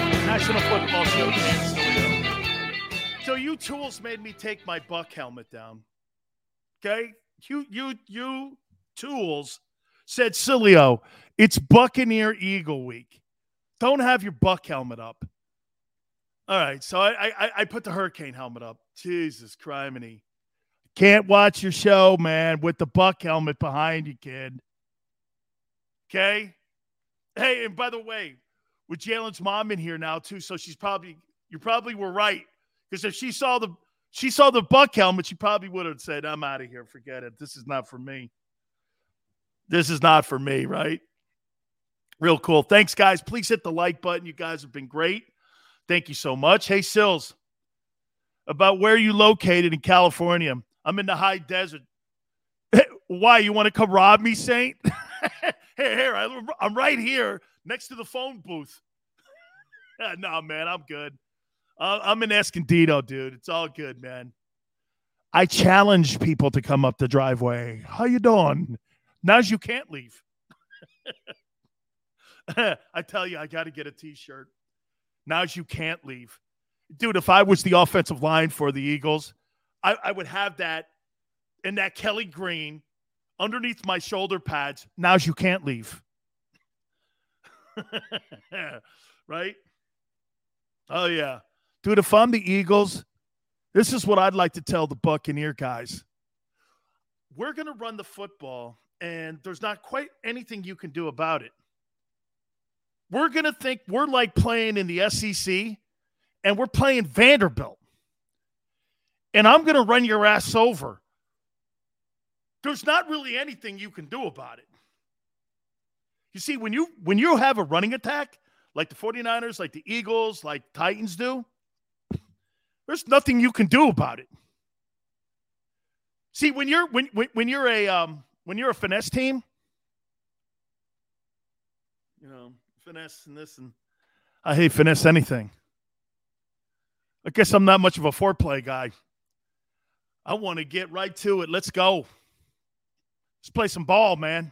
Football Show. So you tools made me take my buck helmet down. Okay, you you you tools said Sileo, it's Buccaneer Eagle Week. Don't have your buck helmet up. All right, so I I, I put the hurricane helmet up. Jesus criminy. Can't watch your show, man, with the buck helmet behind you, kid. Okay. Hey, and by the way, with Jalen's mom in here now too, so she's probably you probably were right because if she saw the she saw the buck helmet, she probably would have said, "I'm out of here. Forget it. This is not for me. This is not for me." Right? Real cool. Thanks, guys. Please hit the like button. You guys have been great. Thank you so much. Hey, Sills, about where you located in California? I'm in the high desert. Why you want to come rob me, Saint? hey, here I'm right here next to the phone booth. no, man, I'm good. Uh, I'm in Escondido, dude. It's all good, man. I challenge people to come up the driveway. How you doing? Now's you can't leave. I tell you, I got to get a T-shirt. Now's you can't leave, dude. If I was the offensive line for the Eagles, I, I would have that in that Kelly Green underneath my shoulder pads. Now's you can't leave. right? Oh, yeah. Dude, if I'm the Eagles, this is what I'd like to tell the Buccaneer guys. We're going to run the football, and there's not quite anything you can do about it. We're going to think we're like playing in the SEC, and we're playing Vanderbilt. And I'm going to run your ass over. There's not really anything you can do about it. You see, when you when you have a running attack like the 49ers, like the Eagles, like Titans do, there's nothing you can do about it. See, when you're when when, when you're a um, when you're a finesse team, you know, finesse and this and I hate finesse anything. I guess I'm not much of a foreplay guy. I want to get right to it. Let's go. Let's play some ball, man.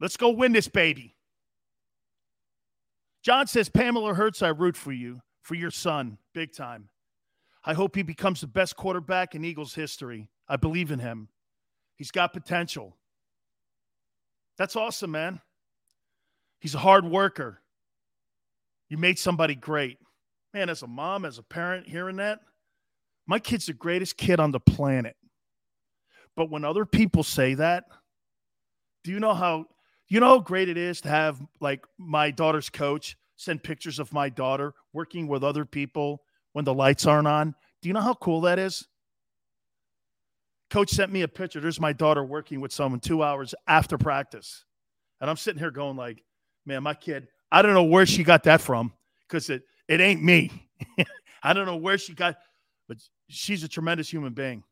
Let's go win this baby. John says, Pamela Hurts, I root for you, for your son, big time. I hope he becomes the best quarterback in Eagles history. I believe in him. He's got potential. That's awesome, man. He's a hard worker. You made somebody great. Man, as a mom, as a parent, hearing that, my kid's the greatest kid on the planet. But when other people say that, do you know how you know how great it is to have like my daughter's coach send pictures of my daughter working with other people when the lights aren't on? Do you know how cool that is? Coach sent me a picture. There's my daughter working with someone two hours after practice. And I'm sitting here going like, man, my kid, I don't know where she got that from because it, it ain't me. I don't know where she got, but she's a tremendous human being.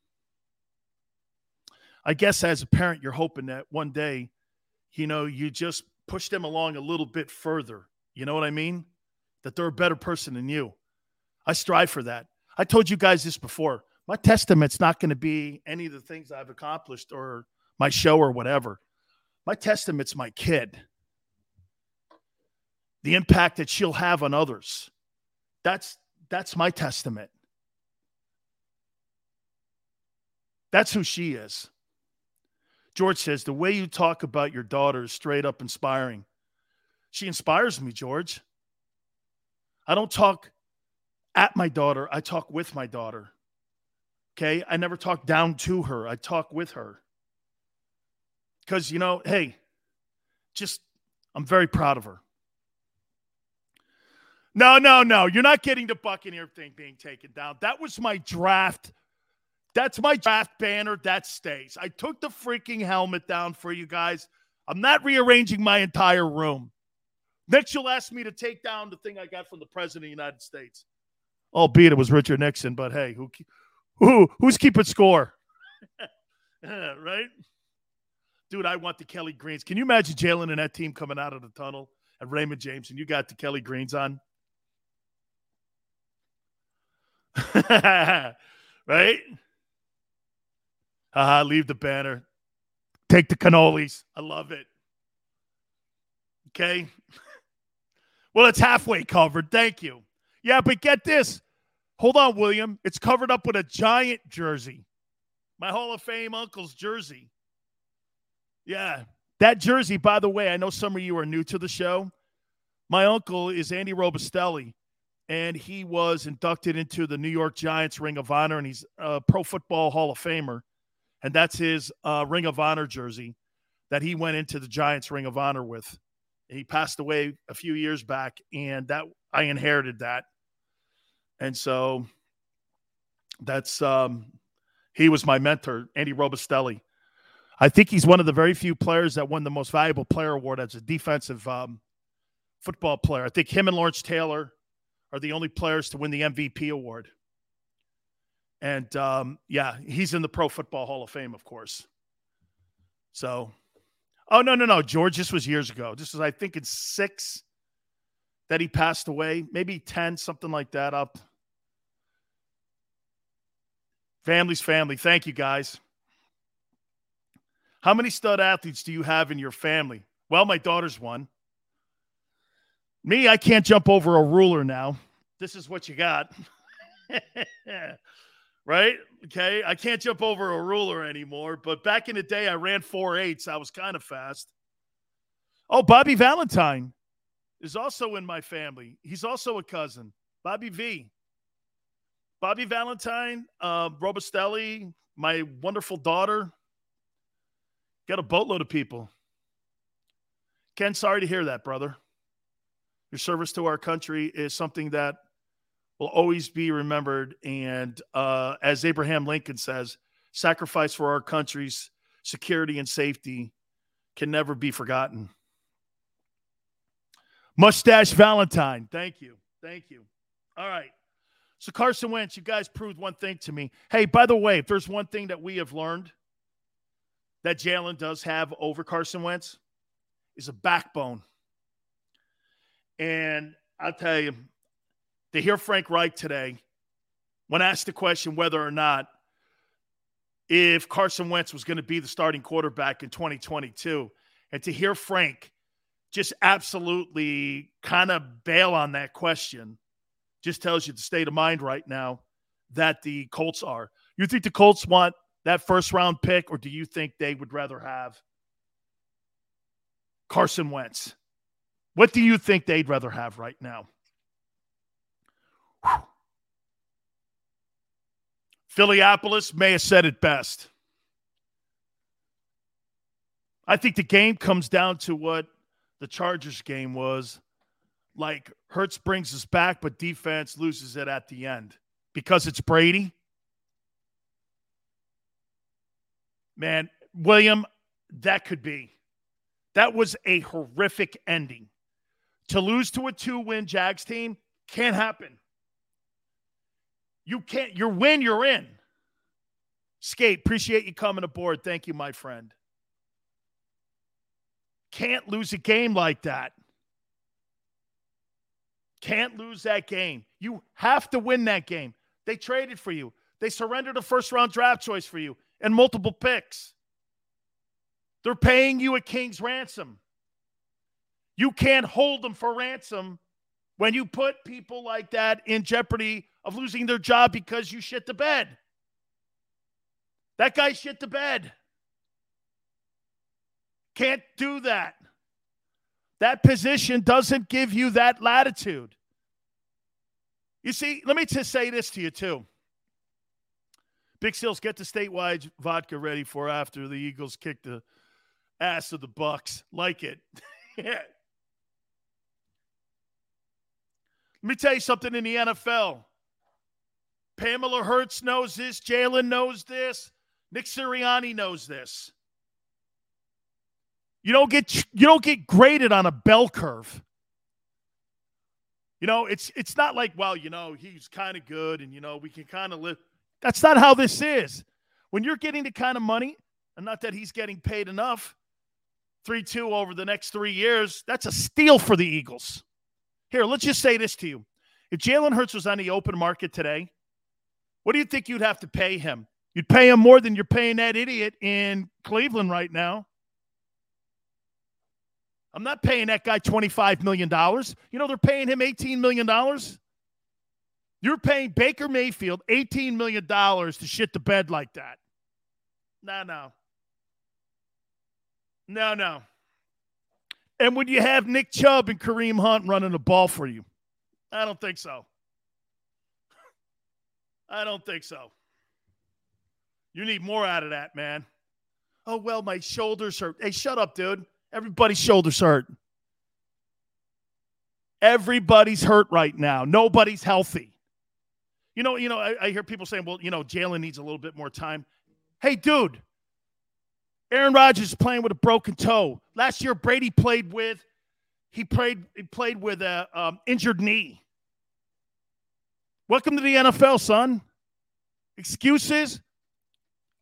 I guess as a parent, you're hoping that one day you know, you just push them along a little bit further. You know what I mean? That they're a better person than you. I strive for that. I told you guys this before. My testament's not going to be any of the things I've accomplished or my show or whatever. My testament's my kid. The impact that she'll have on others. That's that's my testament. That's who she is. George says, the way you talk about your daughter is straight up inspiring. She inspires me, George. I don't talk at my daughter, I talk with my daughter. Okay. I never talk down to her, I talk with her. Because, you know, hey, just, I'm very proud of her. No, no, no. You're not getting the Buccaneer thing being taken down. That was my draft. That's my draft banner. That stays. I took the freaking helmet down for you guys. I'm not rearranging my entire room. Next, you'll ask me to take down the thing I got from the President of the United States. Albeit it was Richard Nixon, but hey, who, who who's keeping score? right? Dude, I want the Kelly Greens. Can you imagine Jalen and that team coming out of the tunnel at Raymond James and you got the Kelly Greens on? right? Uh, leave the banner. Take the cannolis. I love it. Okay. well, it's halfway covered. Thank you. Yeah, but get this. Hold on, William. It's covered up with a giant jersey. My Hall of Fame uncle's jersey. Yeah. That jersey, by the way, I know some of you are new to the show. My uncle is Andy Robustelli and he was inducted into the New York Giants Ring of Honor, and he's a Pro Football Hall of Famer, and that's his uh, Ring of Honor jersey that he went into the Giants Ring of Honor with. He passed away a few years back, and that I inherited that, and so that's um, he was my mentor, Andy Robustelli. I think he's one of the very few players that won the most valuable player award as a defensive um, football player. I think him and Lawrence Taylor are the only players to win the MVP award. And um, yeah, he's in the Pro Football Hall of Fame, of course. So, oh, no, no, no. George, this was years ago. This was, I think, in six that he passed away, maybe 10, something like that up. Family's family. Thank you, guys. How many stud athletes do you have in your family? Well, my daughter's one. Me, I can't jump over a ruler now. This is what you got. right? Okay. I can't jump over a ruler anymore. But back in the day, I ran four eights. I was kind of fast. Oh, Bobby Valentine is also in my family. He's also a cousin. Bobby V. Bobby Valentine, uh, Robustelli, my wonderful daughter. Got a boatload of people. Ken, sorry to hear that, brother. Your service to our country is something that will always be remembered. And uh, as Abraham Lincoln says, sacrifice for our country's security and safety can never be forgotten. Mustache Valentine. Thank you. Thank you. All right. So, Carson Wentz, you guys proved one thing to me. Hey, by the way, if there's one thing that we have learned that Jalen does have over Carson Wentz, is a backbone. And I'll tell you, to hear Frank Reich today, when asked the question whether or not if Carson Wentz was going to be the starting quarterback in 2022, and to hear Frank just absolutely kind of bail on that question just tells you the state of mind right now that the Colts are. You think the Colts want that first round pick, or do you think they would rather have Carson Wentz? What do you think they'd rather have right now? Whew. Philippopolis may have said it best. I think the game comes down to what the Chargers game was. Like Hurts brings us back, but defense loses it at the end because it's Brady. Man, William, that could be. That was a horrific ending. To lose to a two win Jags team can't happen. You can't, you win, you're in. Skate, appreciate you coming aboard. Thank you, my friend. Can't lose a game like that. Can't lose that game. You have to win that game. They traded for you, they surrendered a first round draft choice for you and multiple picks. They're paying you a king's ransom. You can't hold them for ransom when you put people like that in jeopardy of losing their job because you shit the bed. That guy shit the bed. Can't do that. That position doesn't give you that latitude. You see, let me just say this to you too. Big Seals, get the Stateside vodka ready for after the Eagles kick the ass of the Bucs. Like it. yeah. Let me tell you something in the NFL. Pamela Hurts knows this. Jalen knows this. Nick Sirianni knows this. You don't get you don't get graded on a bell curve. You know, it's it's not like, well, you know, he's kind of good and you know, we can kind of live. That's not how this is. When you're getting the kind of money, and not that he's getting paid enough, 3-2 over the next 3 years, that's a steal for the Eagles. Here, let's just say this to you. If Jalen Hurts was on the open market today, what do you think you'd have to pay him? You'd pay him more than you're paying that idiot in Cleveland right now. I'm not paying that guy $25 million. You know, they're paying him $18 million. You're paying Baker Mayfield $18 million to shit the bed like that. No, no. No, no. And would you have Nick Chubb and Kareem Hunt running the ball for you? I don't think so. I don't think so. You need more out of that, man. Oh, well, my shoulders hurt. Hey, shut up, dude. Everybody's shoulders hurt. Everybody's hurt right now. Nobody's healthy. You know, you know, I, I hear people saying, well, you know, Jalen needs a little bit more time. Hey, dude, Aaron Rodgers is playing with a broken toe. Last year, Brady played with he played he played with a um, injured knee. Welcome to the NFL, son. Excuses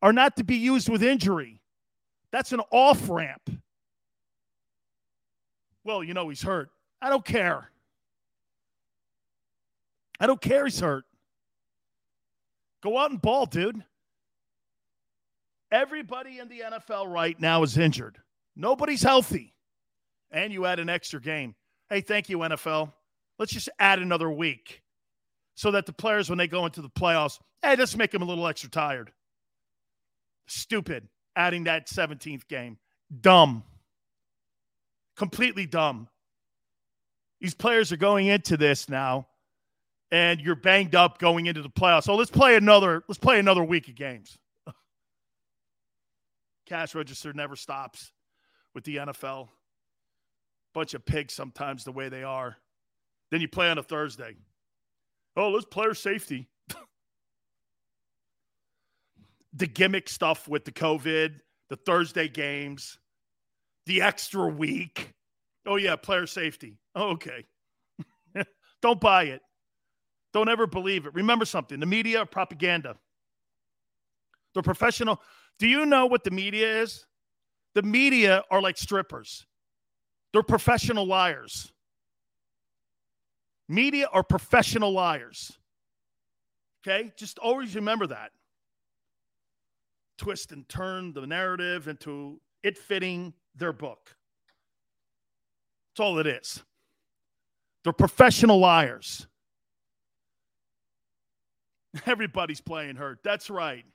are not to be used with injury. That's an off ramp. Well, you know he's hurt. I don't care. I don't care he's hurt. Go out and ball, dude. Everybody in the NFL right now is injured. Nobody's healthy. And you add an extra game. Hey, thank you, NFL. Let's just add another week so that the players, when they go into the playoffs, hey, let's make them a little extra tired. Stupid adding that 17th game. Dumb. Completely dumb. These players are going into this now, and you're banged up going into the playoffs. So let's play another. Let's play another week of games. Cash register never stops with the NFL. Bunch of pigs sometimes the way they are. Then you play on a Thursday. Oh, let's player safety. the gimmick stuff with the COVID, the Thursday games, the extra week. Oh, yeah, player safety. Oh, okay. Don't buy it. Don't ever believe it. Remember something the media propaganda. They're professional. Do you know what the media is? The media are like strippers, they're professional liars. Media are professional liars. Okay? Just always remember that. Twist and turn the narrative into it fitting their book. That's all it is. They're professional liars. Everybody's playing hurt. That's right.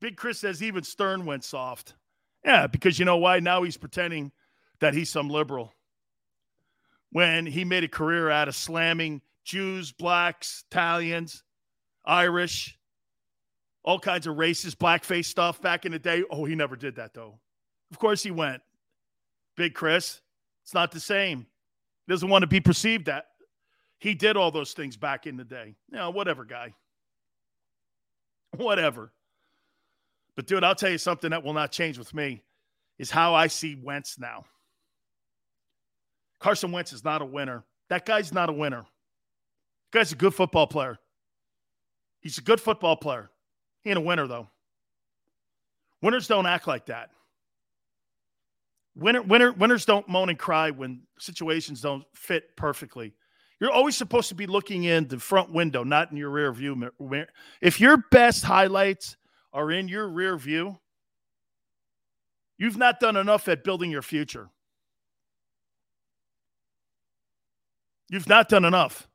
Big Chris says even Stern went soft. Yeah, because you know why? Now he's pretending that he's some liberal. When he made a career out of slamming Jews, blacks, Italians, Irish, all kinds of racist blackface stuff back in the day. Oh, he never did that though. Of course he went. Big Chris. It's not the same. He doesn't want to be perceived that he did all those things back in the day. You know, whatever, guy. Whatever. But dude, I'll tell you something that will not change with me is how I see Wentz now. Carson Wentz is not a winner. That guy's not a winner. Guy's a good football player. He's a good football player. He ain't a winner though. Winners don't act like that. Winner, winner, winners don't moan and cry when situations don't fit perfectly. You're always supposed to be looking in the front window, not in your rear view. If your best highlights are in your rear view, you've not done enough at building your future. You've not done enough.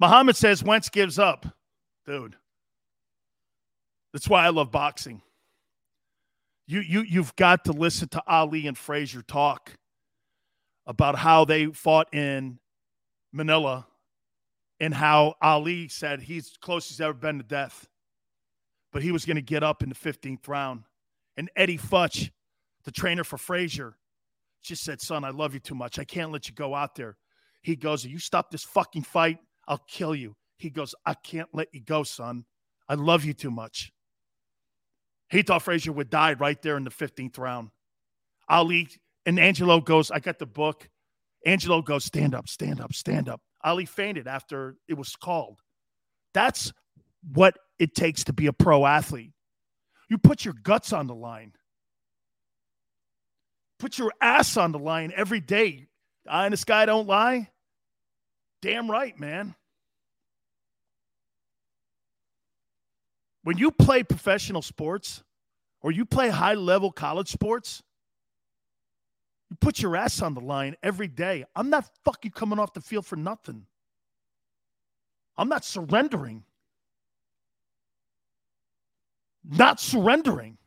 Muhammad says Wentz gives up. Dude. That's why I love boxing. You you you've got to listen to Ali and Frazier talk about how they fought in Manila and how Ali said he's close he's ever been to death, but he was going to get up in the 15th round. And Eddie Futch, the trainer for Frazier, just said, Son, I love you too much. I can't let you go out there. He goes, You stop this fucking fight, I'll kill you. He goes, I can't let you go, son. I love you too much. He thought Frazier would die right there in the 15th round. Ali and Angelo goes, I got the book. Angelo goes, stand up, stand up, stand up. Ali fainted after it was called. That's what it takes to be a pro athlete. You put your guts on the line. Put your ass on the line every day. I and this guy don't lie. Damn right, man. When you play professional sports or you play high level college sports, you put your ass on the line every day. I'm not fucking coming off the field for nothing. I'm not surrendering. Not surrendering.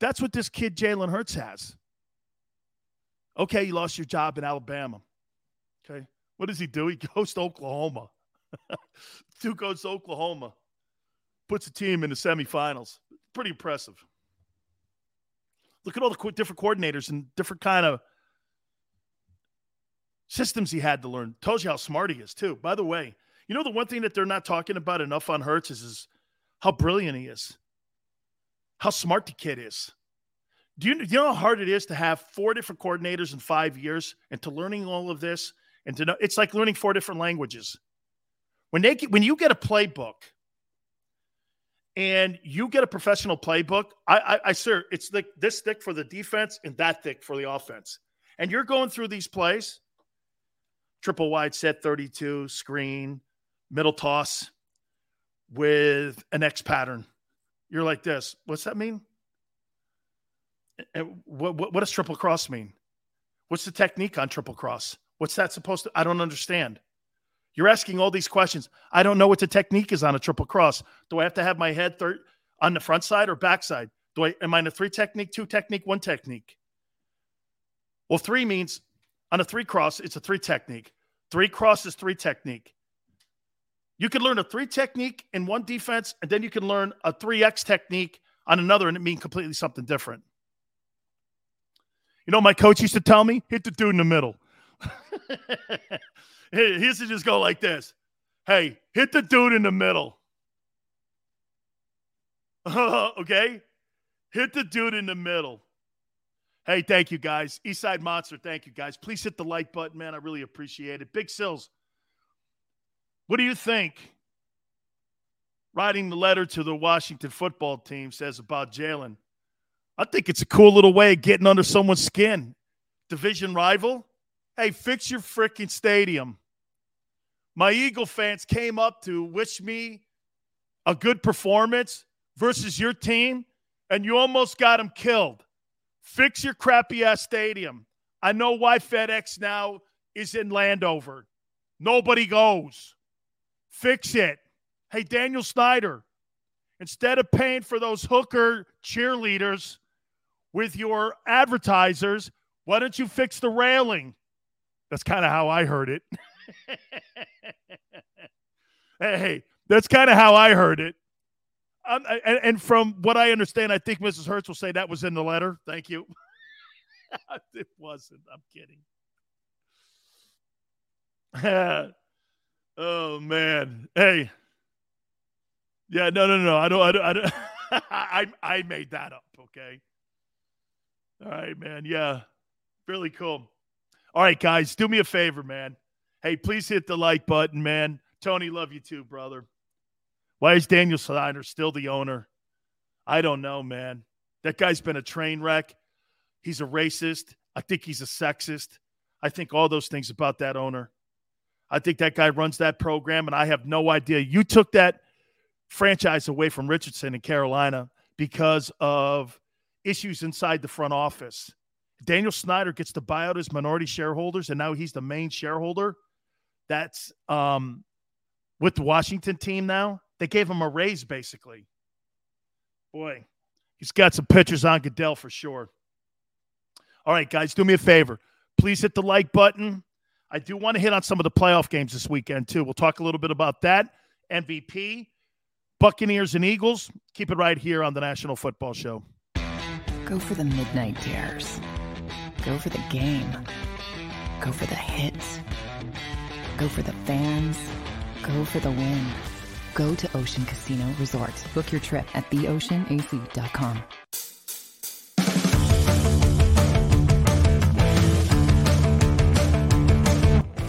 That's what this kid, Jalen Hurts, has. Okay, you lost your job in Alabama. Okay. What does he do? He goes to Oklahoma. Dude goes to Oklahoma, puts a team in the semifinals. Pretty impressive. Look at all the different coordinators and different kind of systems he had to learn. Tells you how smart he is, too. By the way, you know the one thing that they're not talking about enough on Hurts is, is how brilliant he is, how smart the kid is. Do you, do you know how hard it is to have four different coordinators in five years and to learning all of this and to know it's like learning four different languages. When they when you get a playbook and you get a professional playbook, I, I, I sir, it's like this thick for the defense and that thick for the offense. And you're going through these plays, triple wide set 32, screen, middle toss with an X pattern. You're like this. What's that mean? What, what, what does triple cross mean? What's the technique on triple cross? What's that supposed to? I don't understand. You're asking all these questions. I don't know what the technique is on a triple cross. Do I have to have my head third on the front side or back side? Do I am I in a three technique, two technique, one technique? Well, three means on a three cross, it's a three technique. Three cross is three technique. You can learn a three technique in one defense, and then you can learn a 3X technique on another, and it mean completely something different. You know, my coach used to tell me, hit the dude in the middle. he used to just go like this. Hey, hit the dude in the middle. okay? Hit the dude in the middle. Hey, thank you guys. Eastside Monster, thank you guys. Please hit the like button, man. I really appreciate it. Big Sills, what do you think? Writing the letter to the Washington football team says about Jalen. I think it's a cool little way of getting under someone's skin. Division rival? Hey, fix your freaking stadium. My Eagle fans came up to wish me a good performance versus your team, and you almost got them killed. Fix your crappy ass stadium. I know why FedEx now is in Landover. Nobody goes. Fix it. Hey, Daniel Snyder, instead of paying for those hooker cheerleaders with your advertisers, why don't you fix the railing? That's kind of how I heard it. hey, that's kind of how I heard it. Um, and, and, from what I understand, I think Mrs. Hurts will say that was in the letter. Thank you. it wasn't. I'm kidding. oh man. Hey. Yeah. No. No. No. I don't. I don't. I, don't, I, I made that up. Okay. All right, man. Yeah. Really cool. All right, guys, do me a favor, man. Hey, please hit the like button, man. Tony, love you too, brother. Why is Daniel Snyder still the owner? I don't know, man. That guy's been a train wreck. He's a racist. I think he's a sexist. I think all those things about that owner. I think that guy runs that program, and I have no idea. You took that franchise away from Richardson in Carolina because of issues inside the front office. Daniel Snyder gets to buy out his minority shareholders, and now he's the main shareholder. That's um, with the Washington team now. They gave him a raise, basically. Boy, he's got some pictures on Goodell for sure. All right, guys, do me a favor. Please hit the like button. I do want to hit on some of the playoff games this weekend, too. We'll talk a little bit about that. MVP, Buccaneers, and Eagles. Keep it right here on the National Football Show. Go for the midnight dares. Go for the game. Go for the hits. Go for the fans. Go for the win. Go to Ocean Casino Resort. Book your trip at theoceanac.com.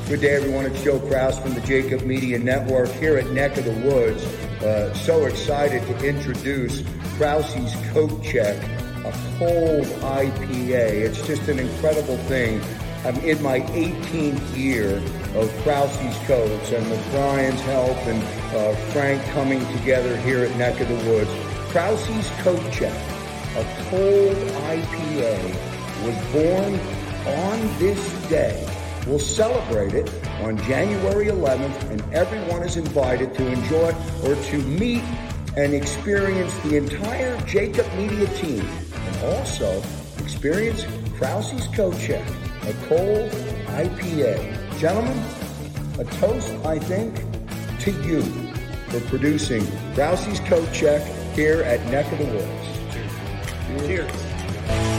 Good day, everyone. It's Joe Krause from the JAKIB Media Network here at Neck of the Woods. Uh, so excited to introduce Krause's Coat Check, a cold IPA. It's just an incredible thing. I'm in my 18th year of Krause's Coats, and with Brian's help and uh, Frank coming together here at Neck of the Woods, Krause's Coat Check, a cold IPA, was born on this day. We'll celebrate it on January 11th, and everyone is invited to enjoy or to meet and experience the entire JAKIB Media team, and also experience Krause's Coat Check, a cold IPA. Gentlemen, a toast, I think, to you for producing Krause's Coat Check here at Neck of the Woods. Cheers.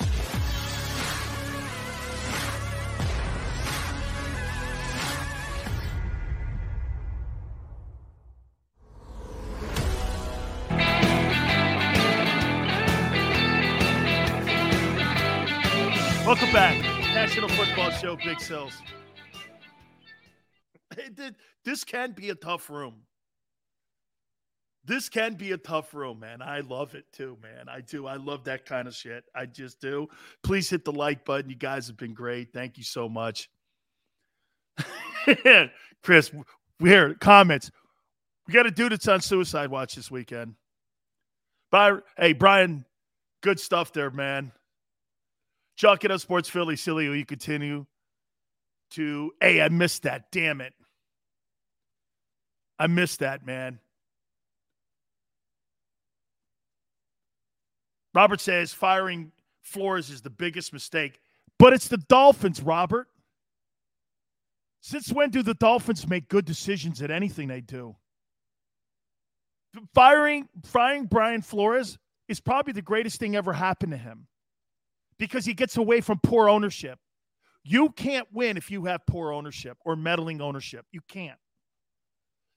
National Football Show, Big th- This can be a tough room. This can be a tough room, man. I love it too, man. I do. I love that kind of shit. I just do. Please hit the like button. You guys have been great. Thank you so much. Chris, hear comments. We got a dude that's on suicide watch this weekend. But hey, Brian, good stuff there, man. Chuck it up, Sports Philly, silly. Will you continue to? Hey, I missed that. Damn it. I missed that, man. Robert says firing Flores is the biggest mistake, but it's the Dolphins, Robert. Since when do the Dolphins make good decisions at anything they do? Firing, firing Brian Flores is probably the greatest thing ever happened to him because he gets away from poor ownership. You can't win if you have poor ownership or meddling ownership. You can't.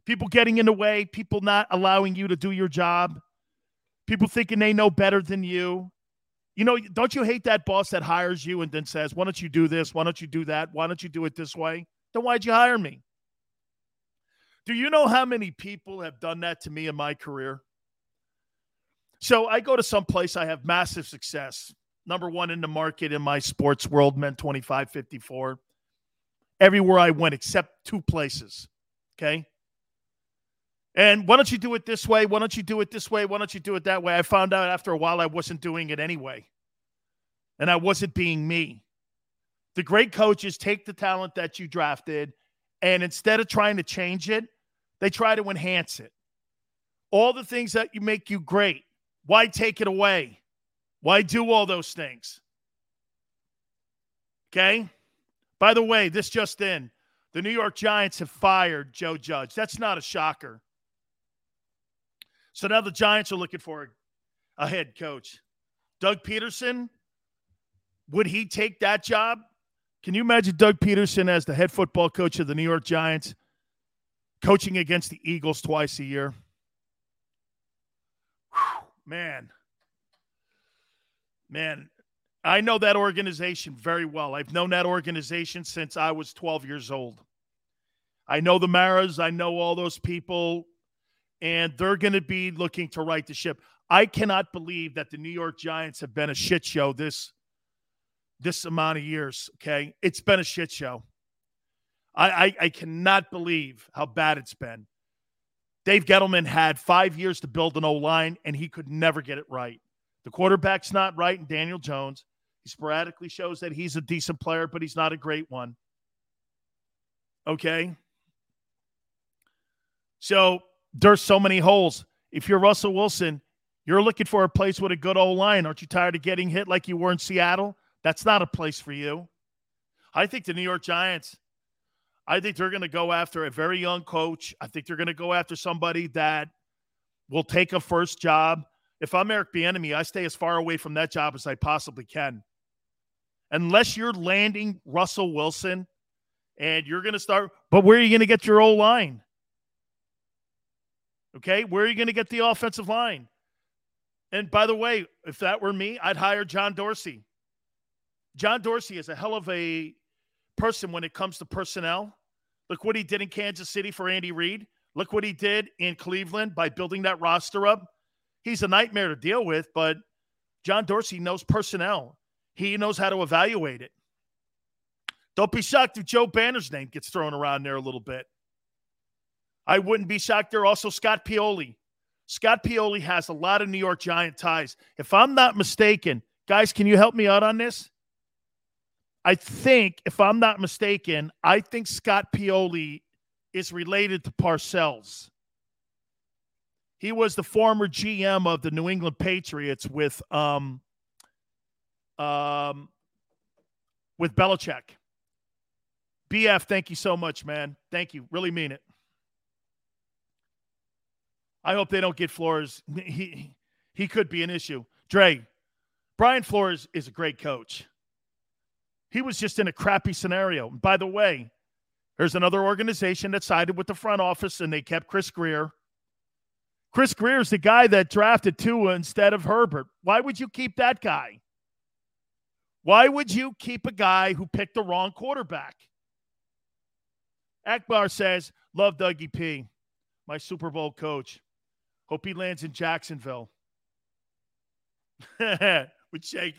People getting in the way, people not allowing you to do your job, people thinking they know better than you. You know, don't you hate that boss that hires you and then says, Why don't you do this? Why don't you do that? Why don't you do it this way? Then why'd you hire me? Do you know how many people have done that to me in my career? So I go to some place, I have massive success. Number one in the market in my sports world, men 25 54. Everywhere I went, except two places. Okay. And why don't you do it this way? Why don't you do it this way? Why don't you do it that way? I found out after a while I wasn't doing it anyway. And I wasn't being me. The great coaches take the talent that you drafted and instead of trying to change it, they try to enhance it. All the things that you make you great, why take it away? Why do all those things? Okay? By the way, this just in. The New York Giants have fired Joe Judge. That's not a shocker. So now the Giants are looking for a head coach. Doug Pederson, would he take that job? Can you imagine Doug Pederson as the head football coach of the New York Giants, coaching against the Eagles twice a year? Whew, man. Man, I know that organization very well. I've known that organization since I was 12 years old. I know the Maras, I know all those people and they're going to be looking to right the ship. I cannot believe that the New York Giants have been a shit show this this amount of years. Okay, it's been a shit show. I, I, I cannot believe how bad it's been. Dave Gettleman had five years to build an O line, and he could never get it right. The quarterback's not right, and Daniel Jones. He sporadically shows that he's a decent player, but he's not a great one. Okay. So there's so many holes. If you're Russell Wilson, you're looking for a place with a good old line. Aren't you tired of getting hit like you were in Seattle? That's not a place for you. I think the New York Giants, I think they're going to go after a very young coach. I think they're going to go after somebody that will take a first job. If I'm Eric Bieniemy, I stay as far away from that job as I possibly can. Unless you're landing Russell Wilson and you're going to start, but where are you going to get your old line? Okay, where are you going to get the offensive line? And by the way, if that were me, I'd hire John Dorsey. John Dorsey is a hell of a person when it comes to personnel. Look what he did in Kansas City for Andy Reid. Look what he did in Cleveland by building that roster up. He's a nightmare to deal with, but John Dorsey knows personnel. He knows how to evaluate it. Don't be shocked if Joe Banner's name gets thrown around there a little bit. I wouldn't be shocked there. Also, Scott Pioli. Scott Pioli has a lot of New York Giant ties. If I'm not mistaken, guys, can you help me out on this? I think, if I'm not mistaken, I think Scott Pioli is related to Parcells. He was the former GM of the New England Patriots with um, um, with Belichick. BF, thank you so much, man. Thank you. Really mean it. I hope they don't get Flores. He he could be an issue. Dre, Brian Flores is a great coach. He was just in a crappy scenario. By the way, there's another organization that sided with the front office and they kept Chris Grier. Chris Grier is the guy that drafted Tua instead of Herbert. Why would you keep that guy? Why would you keep a guy who picked the wrong quarterback? Akbar says, Love Dougie P, my Super Bowl coach. Hope he lands in Jacksonville. With Jake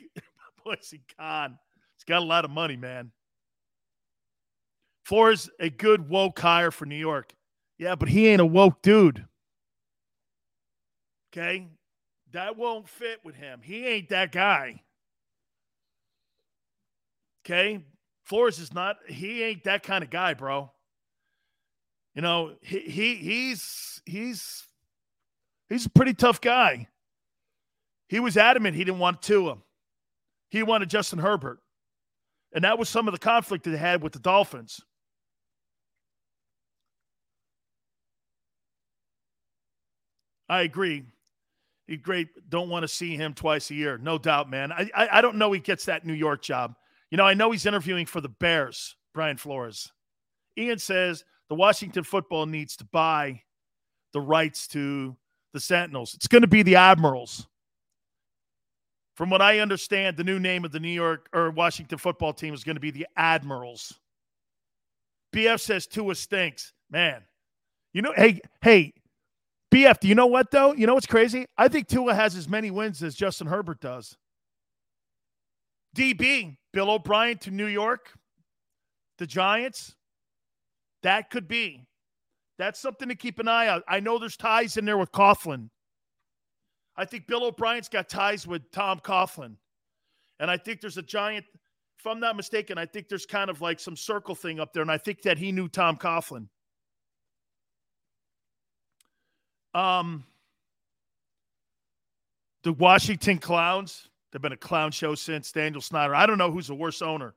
Boise Khan. He's got a lot of money, man. Flores, is a good woke hire for New York. Yeah, but he ain't a woke dude. Okay? That won't fit with him. He ain't that guy. Okay? Flores is not, he ain't that kind of guy, bro. You know, he, he he's he's He's a pretty tough guy. He was adamant he didn't want Tua. He wanted Justin Herbert. And that was some of the conflict that they had with the Dolphins. I agree. Great. Don't want to see him twice a year. No doubt, man. I, I, I don't know he gets that New York job. You know, I know he's interviewing for the Bears, Brian Flores. Ian says the Washington football needs to buy the rights to the Sentinels. It's going to be the Admirals. From what I understand, the new name of the New York or Washington football team is going to be the Admirals. BF says Tua stinks. Man, you know, hey, hey, BF, do you know what, though? You know what's crazy? I think Tua has as many wins as Justin Herbert does. DB, Bill O'Brien to New York, the Giants. That could be. That's something to keep an eye on. I know there's ties in there with Coughlin. I think Bill O'Brien's got ties with Tom Coughlin. And I think there's a giant, if I'm not mistaken, I think there's kind of like some circle thing up there. And I think that he knew Tom Coughlin. Um, the Washington Clowns, they've been a clown show since Daniel Snyder. I don't know who's the worst owner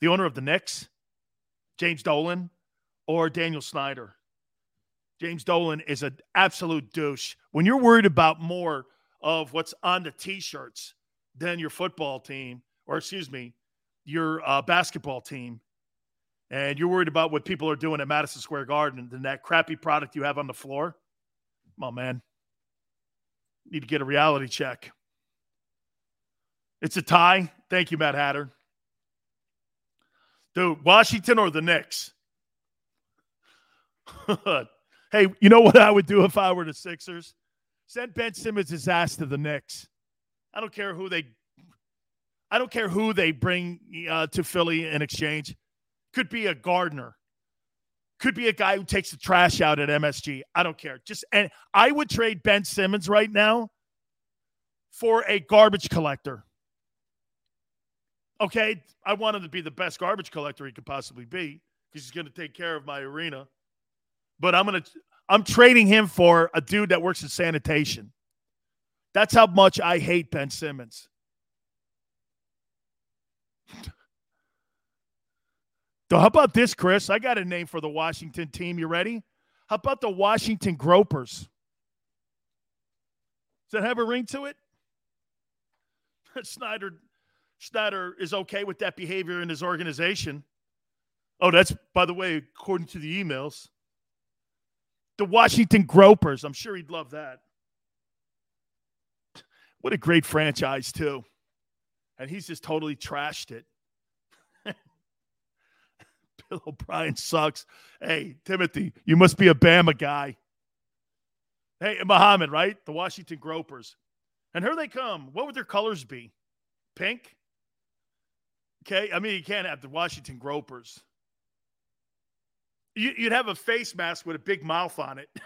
the owner of the Knicks, James Dolan, or Daniel Snyder. James Dolan is an absolute douche. When you're worried about more of what's on the t-shirts than your football team, or excuse me, your uh, basketball team, and you're worried about what people are doing at Madison Square Garden than that crappy product you have on the floor, on, man. Need to get a reality check. It's a tie. Thank you, Matt Hatter. Dude, Washington or the Knicks? hey, you know what I would do if I were the Sixers? Send Ben Simmons ass to the Knicks. I don't care who they I don't care who they bring uh, to Philly in exchange. Could be a Gardner. Could be a guy who takes the trash out at MSG. I don't care. Just and I would trade Ben Simmons right now for a garbage collector. Okay, I want him to be the best garbage collector he could possibly be because he's going to take care of my arena. But I'm going to I'm trading him for a dude that works in sanitation. That's how much I hate Ben Simmons. How about this, Chris? I got a name for the Washington team. You ready? How about the Washington Gropers? Does that have a ring to it? Snyder Snyder is okay with that behavior in his organization. Oh, that's by the way, according to the emails. The Washington Gropers. I'm sure he'd love that. What a great franchise, too. And he's just totally trashed it. Bill O'Brien sucks. Hey, Timothy, you must be a Bama guy. Hey, Muhammad, right? The Washington Gropers. And here they come. What would their colors be? Pink? Okay. I mean, you can't have the Washington Gropers. You, would have a face mask with a big mouth on it.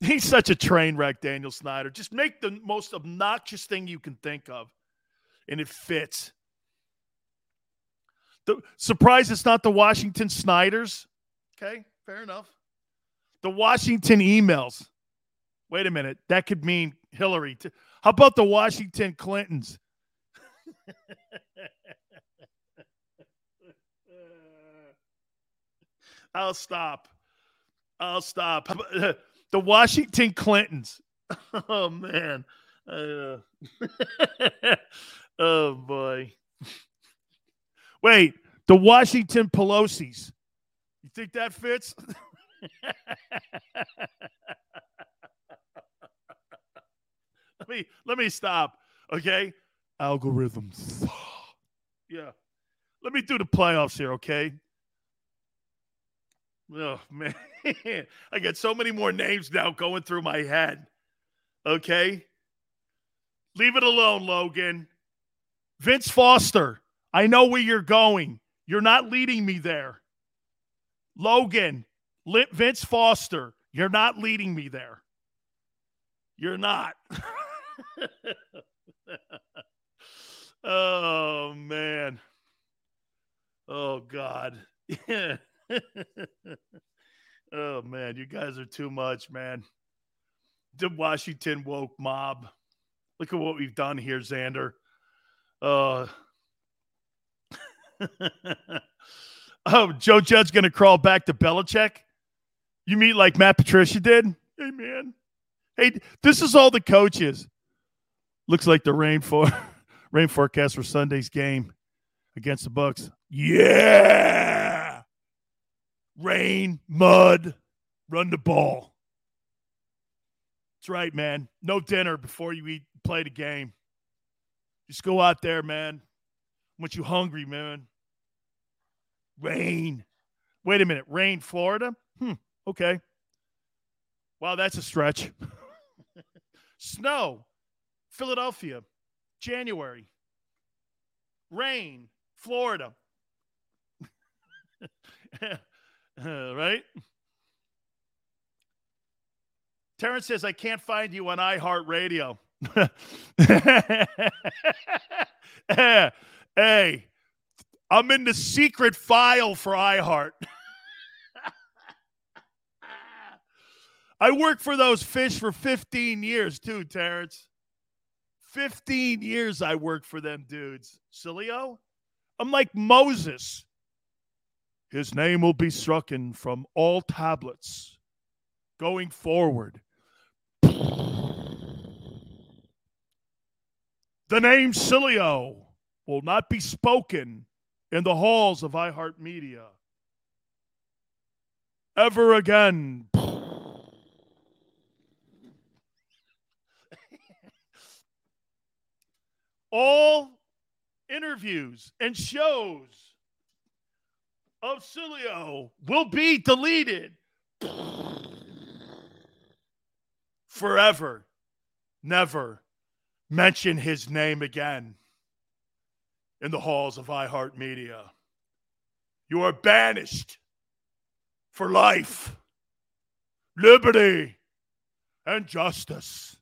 He's such a train wreck, Daniel Snyder. Just make the most obnoxious thing you can think of, and it fits. The surprise it's not the Washington Snyders. Okay, fair enough. The Washington emails. Wait a minute. That could mean Hillary. How about the Washington Clintons? I'll stop. I'll stop. The Washington Clintons. Oh man. Uh, oh boy. Wait, the Washington Pelosi's. You think that fits? let me let me stop. Okay. Algorithms. yeah. Let me do the playoffs here, okay? Oh man. I got so many more names now going through my head. Okay. Leave it alone, Logan. Vince Foster. I know where you're going. You're not leading me there. Logan, Vince Foster, you're not leading me there. You're not. oh man. Oh God. oh man, you guys are too much, man. The Washington woke mob. Look at what we've done here, Xander. Uh oh, Joe Judge's gonna crawl back to Belichick. You mean like Matt Patricia did? Hey man. Hey, this is all the coaches. Looks like the rain for rain forecast for Sunday's game against the Bucs. Yeah. Rain, mud, run the ball. That's right, man. No dinner before you eat play the game. Just go out there, man. Want you hungry, man. Rain. Wait a minute. Rain, Florida? Hmm. Okay. Wow, that's a stretch. Snow. Philadelphia, January. Rain, Florida. right? Terrence says, I can't find you on iHeartRadio. hey, I'm in the secret file for iHeart. I worked for those fish for 15 years too, Terrence. 15 years I worked for them dudes. Sileo? I'm like Moses. His name will be stricken from all tablets going forward. The name Sileo will not be spoken in the halls of iHeartMedia ever again. All interviews and shows of Sileo will be deleted forever. Never mention his name again in the halls of iHeartMedia. You are banished for life, liberty, and justice.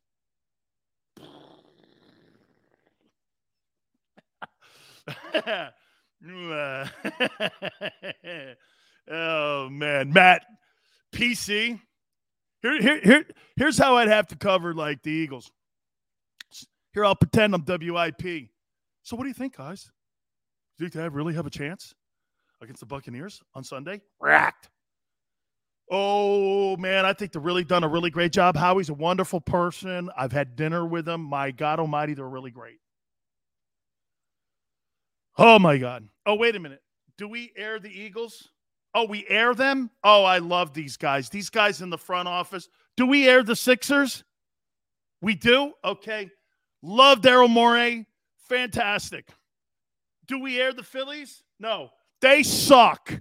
oh man, Matt, PC. Here, here, here, here's how I'd have to cover like the Eagles. Here, I'll pretend I'm WIP. So, what do you think, guys? Do you think they really have a chance against the Buccaneers on Sunday? Racked. Oh man, I think they've really done a really great job. Howie's a wonderful person. I've had dinner with him. My God Almighty, they're really great. Oh my God. Oh, wait a minute. Do we air the Eagles? Oh, we air them? Oh, I love these guys. These guys in the front office. Do we air the Sixers? We do? Okay. Love Daryl Morey. Fantastic. Do we air the Phillies? No. They suck.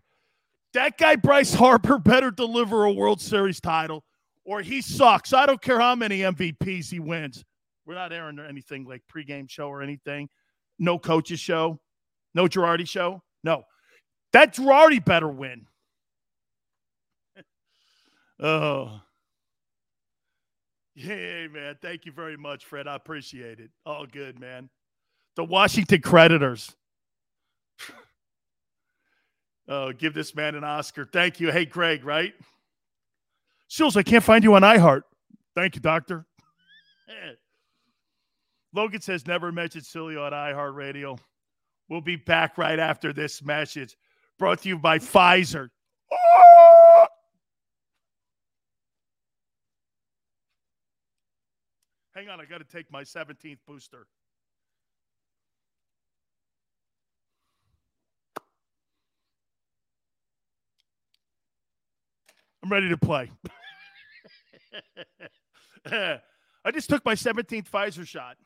That guy, Bryce Harper, better deliver a World Series title or he sucks. I don't care how many MVPs he wins. We're not airing anything like pregame show or anything. No coaches show. No Girardi show. No. That Girardi better win. oh. Hey, man. Thank you very much, Fred. I appreciate it. All good, man. The Washington Creditors. oh, give this man an Oscar. Thank you. Hey, Greg, right? Sills, I can't find you on iHeart. Thank you, doctor. Logan says never mentioned Sileo on iHeartRadio. We'll be back right after this message brought to you by Pfizer. Hang on, I got to take my 17th booster. I'm ready to play. I just took my 17th Pfizer shot.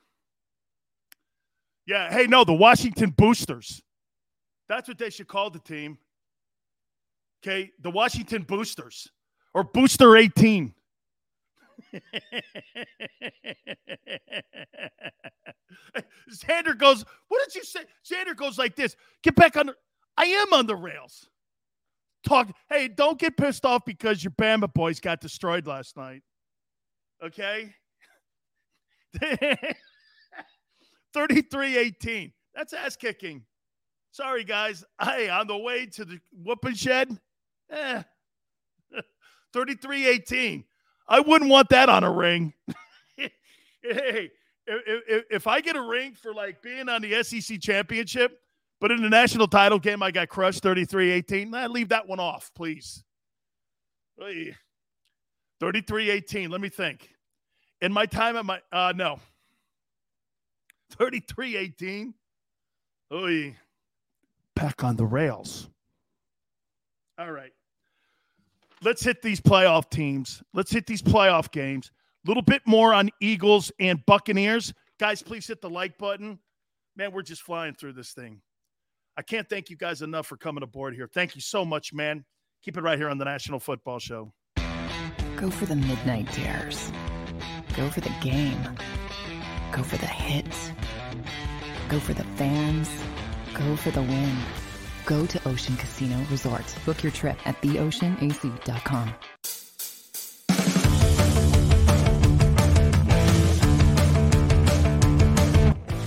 Yeah. Hey, no, the Washington Boosters. That's what they should call the team. Okay. The Washington Boosters or Booster 18. Xander goes, What did you say? Xander goes like this Get back on the. I am on the rails. Talk. Hey, don't get pissed off because your Bama boys got destroyed last night. Okay? 33 18. That's ass kicking. Sorry, guys. Hey, on the way to the whooping shed, eh, 33 18. I wouldn't want that on a ring. hey, if, if I get a ring for like being on the SEC championship, but in the national title game, I got crushed 33 18, nah, leave that one off, please. 33 18. Let me think. In my time at my, uh, no. 33 18. Oy. Back on the rails. All right. Let's hit these playoff teams. Let's hit these playoff games. A little bit more on Eagles and Buccaneers. Guys, please hit the like button. Man, we're just flying through this thing. I can't thank you guys enough for coming aboard here. Thank you so much, man. Keep it right here on the National Football Show. Go for the midnight dares. Go for the game. Go for the hits. Go for the fans. Go for the win. go to Ocean Casino Resort. Book your trip at theoceanac.com.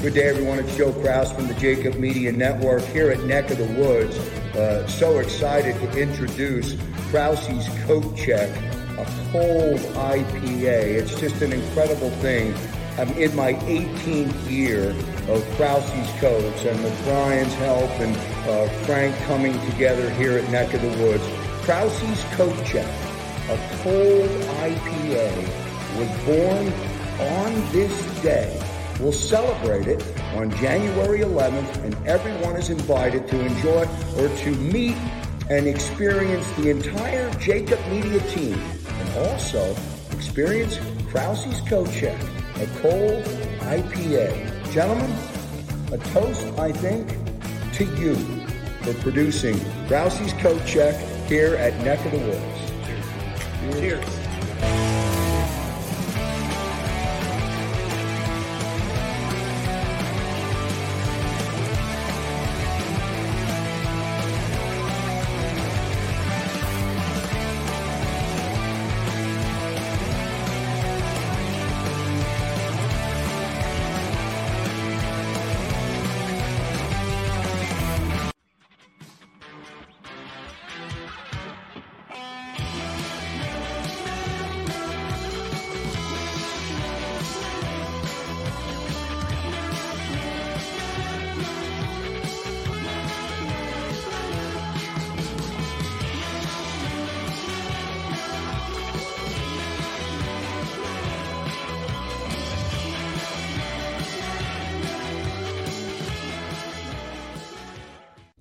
Good day, everyone. It's Joe Krause from the JAKIB Media Network here at Neck of the Woods. Uh, so excited to introduce Krause's Coat Check, a cold IPA. It's just an incredible thing. I'm in my 18th year of Krause's Coats, and with Brian's help and uh, Frank coming together here at Neck of the Woods, Krause's Coat Check, a cold IPA, was born on this day. We'll celebrate it on January 11th, and everyone is invited to enjoy or to meet and experience the entire JAKIB Media team, and also experience Krause's Coat Check, a cold IPA. Gentlemen, a toast, I think, to you for producing Krause's Coat Check here at Neck of the Woods. Cheers.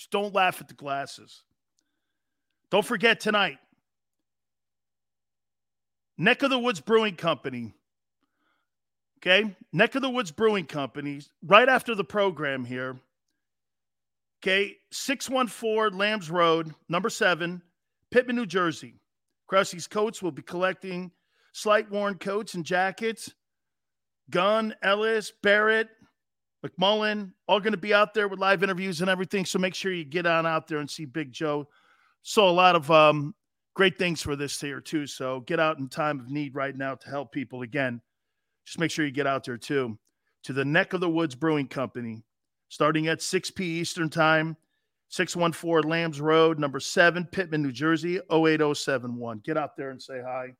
just don't laugh at the glasses. Don't forget tonight, Neck of the Woods Brewing Company. Okay, Neck of the Woods Brewing Company, right after the program here. Okay, 614 Lambs Road, number seven, Pitman, New Jersey. Krause's Coats will be collecting slight worn coats and jackets. Gunn, Ellis, Barrett, McMullen, all going to be out there with live interviews and everything. So make sure you get on out there and see Big Joe. Saw a lot of um, great things for this here, too. So get out in time of need right now to help people. Again, just make sure you get out there, too, to the Neck of the Woods Brewing Company, starting at 6 p. Eastern Time, 614 Lambs Road, number 7, Pitman, New Jersey, 08071. Get out there and say hi.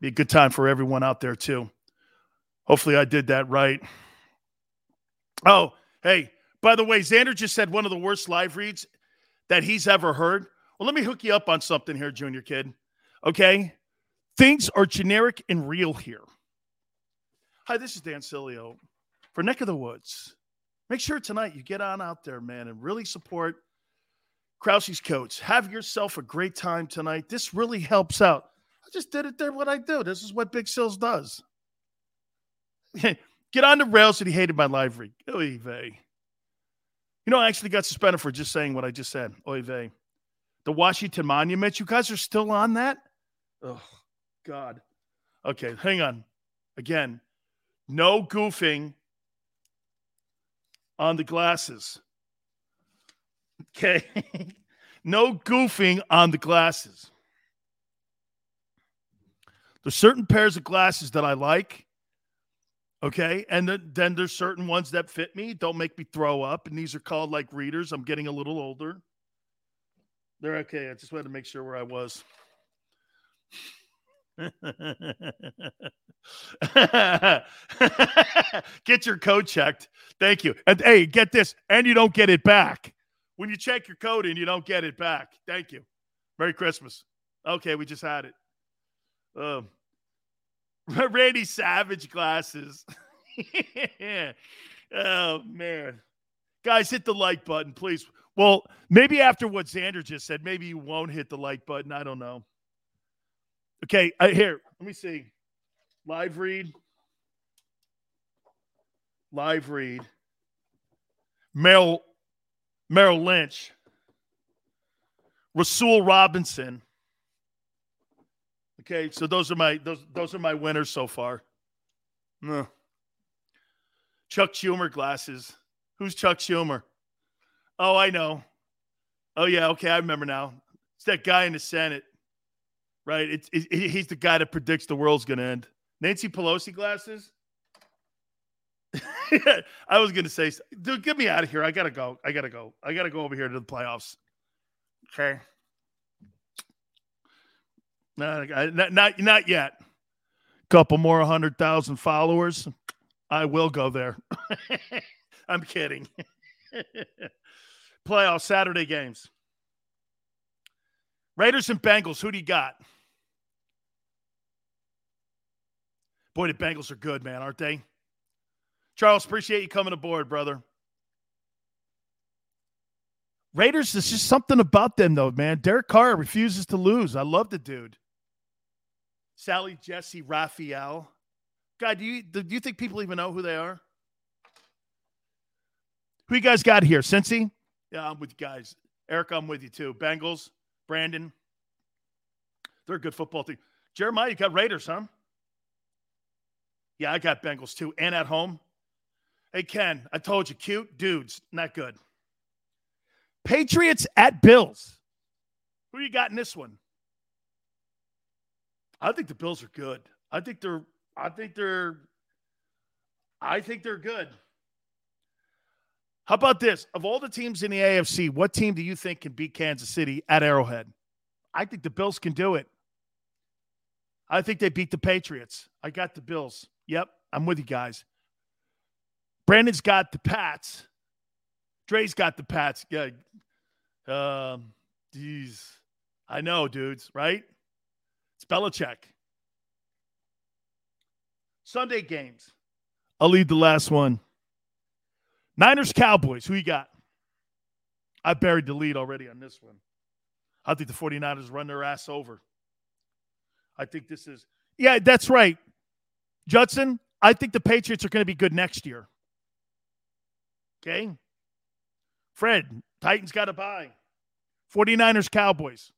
Be a good time for everyone out there, too. Hopefully, I did that right. Oh, hey, by the way, Xander just said one of the worst live reads that he's ever heard. Well, let me hook you up on something here, Junior Kid. Okay? Things are generic and real here. Hi, this is Dan Sileo for Neck of the Woods. Make sure tonight you get on out there, man, and really support Krause's Coats. Have yourself a great time tonight. This really helps out. I just did it there, what I do. This is what Big Sills does. Get on the rails that he hated my live read. Oy vey. You know, I actually got suspended for just saying what I just said. Oy vey. The Washington Monument, you guys are still on that? Oh, God. Okay, hang on. Again, no goofing on the glasses. Okay. no goofing on the glasses. There's certain pairs of glasses that I like. Okay. And then, then there's certain ones that fit me, don't make me throw up. And these are called like readers. I'm getting a little older. They're okay. I just wanted to make sure where I was. get your code checked. Thank you. And hey, get this, and you don't get it back. When you check your code in, you don't get it back. Thank you. Merry Christmas. Okay, we just had it. Um, Randy Savage glasses. oh man, guys, hit the like button, please. Well, maybe after what Xander just said, maybe you won't hit the like button. I don't know. Okay, uh, here, let me see. Live read. Live read. Merrill, Merrill Lynch. Rasul Robinson. Okay, so those are my those those are my winners so far. No. Chuck Schumer glasses. Who's Chuck Schumer? Oh, I know. Oh yeah, okay, I remember now. It's that guy in the Senate, right? It's it, he's the guy that predicts the world's gonna end. Nancy Pelosi glasses. I was gonna say, dude, get me out of here. I gotta go. I gotta go. I gotta go over here to the playoffs. Okay. Not, not, not, yet. Couple more hundred thousand followers. I will go there. I'm kidding. Playoff Saturday games. Raiders and Bengals. Who do you got? Boy, the Bengals are good, man, aren't they? Charles, appreciate you coming aboard, brother. Raiders, there's just something about them, though, man. Derek Carr refuses to lose. I love the dude. Sally Jessy, Raphael. God, do you do you think people even know who they are? Who you guys got here? Cincy? Yeah, I'm with you guys. Eric, I'm with you too. Bengals, Brandon. They're a good football team. Jeremiah, you got Raiders, huh? Yeah, I got Bengals too. And at home. Hey, Ken, I told you, cute dudes, not good. Patriots at Bills. Who you got in this one? I think the Bills are good. I think they're I think they're I think they're good. How about this? Of all the teams in the AFC, what team do you think can beat Kansas City at Arrowhead? I think the Bills can do it. I think they beat the Patriots. I got the Bills. Yep, I'm with you guys. Brandon's got the Pats. Dre's got the Pats. Yeah. Um, geez. I know, dudes, right? It's Belichick. Sunday games. I'll lead the last one. Niners Cowboys. Who you got? I buried the lead already on this one. I think the 49ers run their ass over. I think this is, yeah, that's right. Judson, I think the Patriots are going to be good next year. Okay. Fred, Titans got to buy. 49ers Cowboys.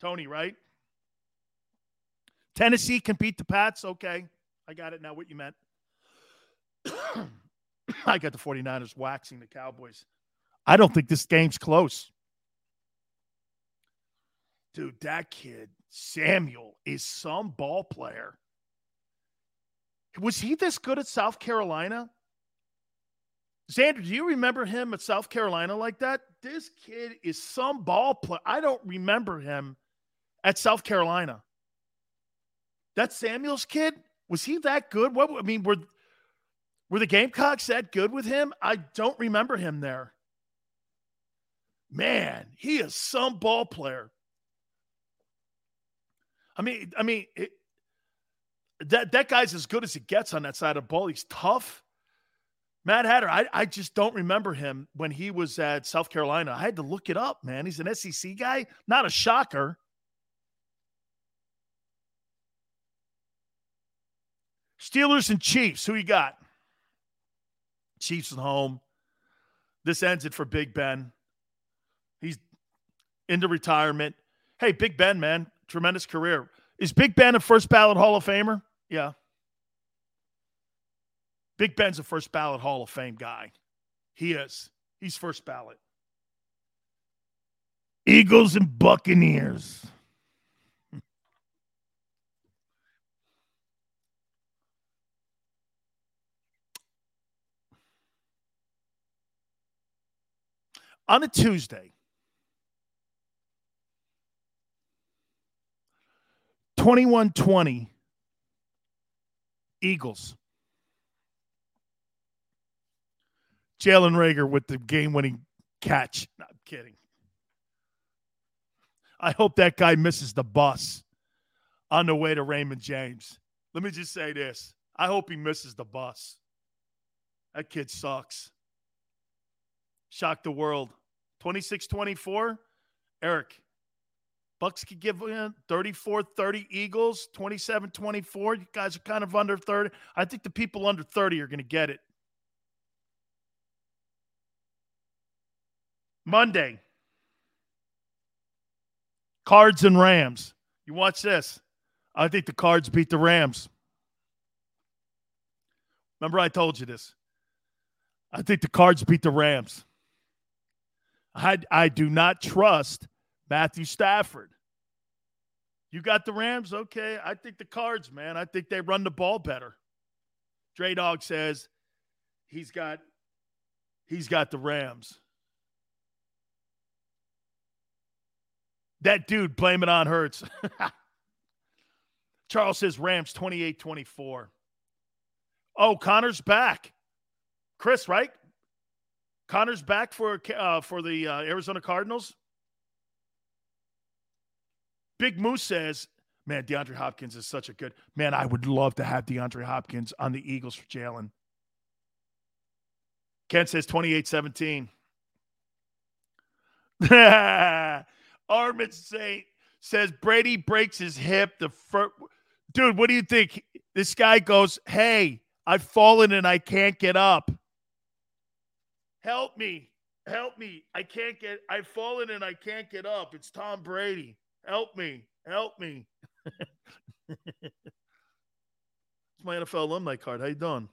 Tony, right? Tennessee can beat the Pats. Okay. I got it now what you meant. I got the 49ers waxing the Cowboys. I don't think this game's close. Dude, that kid, Samuel, is some ball player. Was he this good at South Carolina? Xander, do you remember him at South Carolina like that? This kid is some ball player. I don't remember him at South Carolina. That Samuels kid, was he that good? What I mean, were were the Gamecocks that good with him? I don't remember him there. Man, he is some ball player. I mean, I mean, it, that that guy's as good as it gets on that side of the ball. He's tough. Matt Hatter, I, I just don't remember him when he was at South Carolina. I had to look it up, man. He's an SEC guy. Not a shocker. Steelers and Chiefs. Who you got? Chiefs at home. This ends it for Big Ben. He's into retirement. Hey, Big Ben, man, tremendous career. Is Big Ben a first ballot Hall of Famer? Yeah. Big Ben's a first ballot Hall of Fame guy. He is. He's first ballot. Eagles and Buccaneers. On a Tuesday, 21-20 Eagles. Jalen Reagor with the game-winning catch. No, I'm kidding. I hope that guy misses the bus on the way to Raymond James. Let me just say this. I hope he misses the bus. That kid sucks. Shocked the world. 26 24. Eric, Bucs could give in 34 30 Eagles, 27 24. You guys are kind of under 30. I think the people under 30 are going to get it. Monday, Cards and Rams. You watch this. I think the Cards beat the Rams. Remember, I told you this. I think the Cards beat the Rams. I, I do not trust Matthew Stafford. You got the Rams? Okay. I think the Cards, man. I think they run the ball better. Dre Dog says he's got he's got the Rams. That dude, blame it on Hurts. Charles says Rams 28 24. Oh, Connor's back. Chris, right? Connor's back for uh, for the uh, Arizona Cardinals. Big Moose says, "Man, DeAndre Hopkins is such a good man. I would love to have DeAndre Hopkins on the Eagles for Jalen." Ken says 28-17. Armin Saint says Brady breaks his hip. The first, dude, what do you think? This guy goes, "Hey, I've fallen and I can't get up. Help me, help me! I can't get. I've fallen and I can't get up. It's Tom Brady. Help me, help me." it's my NFL alumni card. How you doing?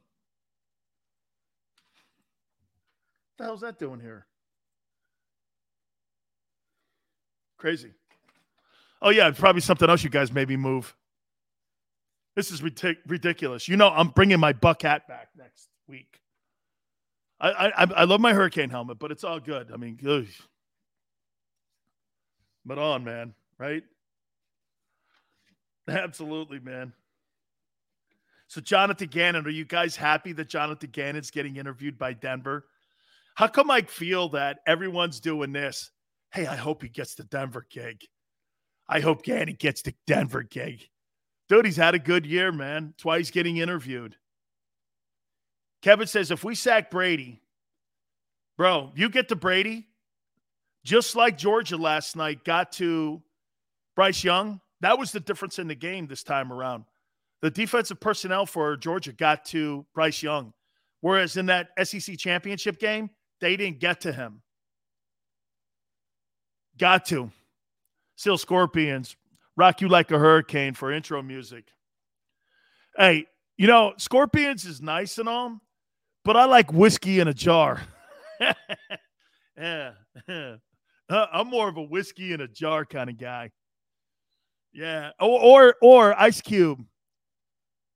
What the hell's that doing here? Crazy. Oh yeah, probably something else you guys maybe move. This is ridiculous. You know, I'm bringing my buck hat back next week. I I, I love my hurricane helmet, but it's all good. I mean, ugh. but on, man, right? Absolutely, man. So, Jonathan Gannon, are you guys happy that Jonathan Gannon's getting interviewed by Denver? How come I feel that everyone's doing this? Hey, I hope he gets the Denver gig. I hope Gannon gets the Denver gig. Dude, he's had a good year, man. He's getting interviewed. Kevin says if we sack Brady, bro, you get to Brady, just like Georgia last night got to Bryce Young. That was the difference in the game this time around. The defensive personnel for Georgia got to Bryce Young, whereas in that SEC championship game, they didn't get to him. Got to. Still Scorpions. Rock You Like a Hurricane for intro music. Hey, you know, Scorpions is nice and all, but I like whiskey in a jar. yeah. Uh, I'm more of a whiskey in a jar kind of guy. Yeah. Or, or or Ice Cube.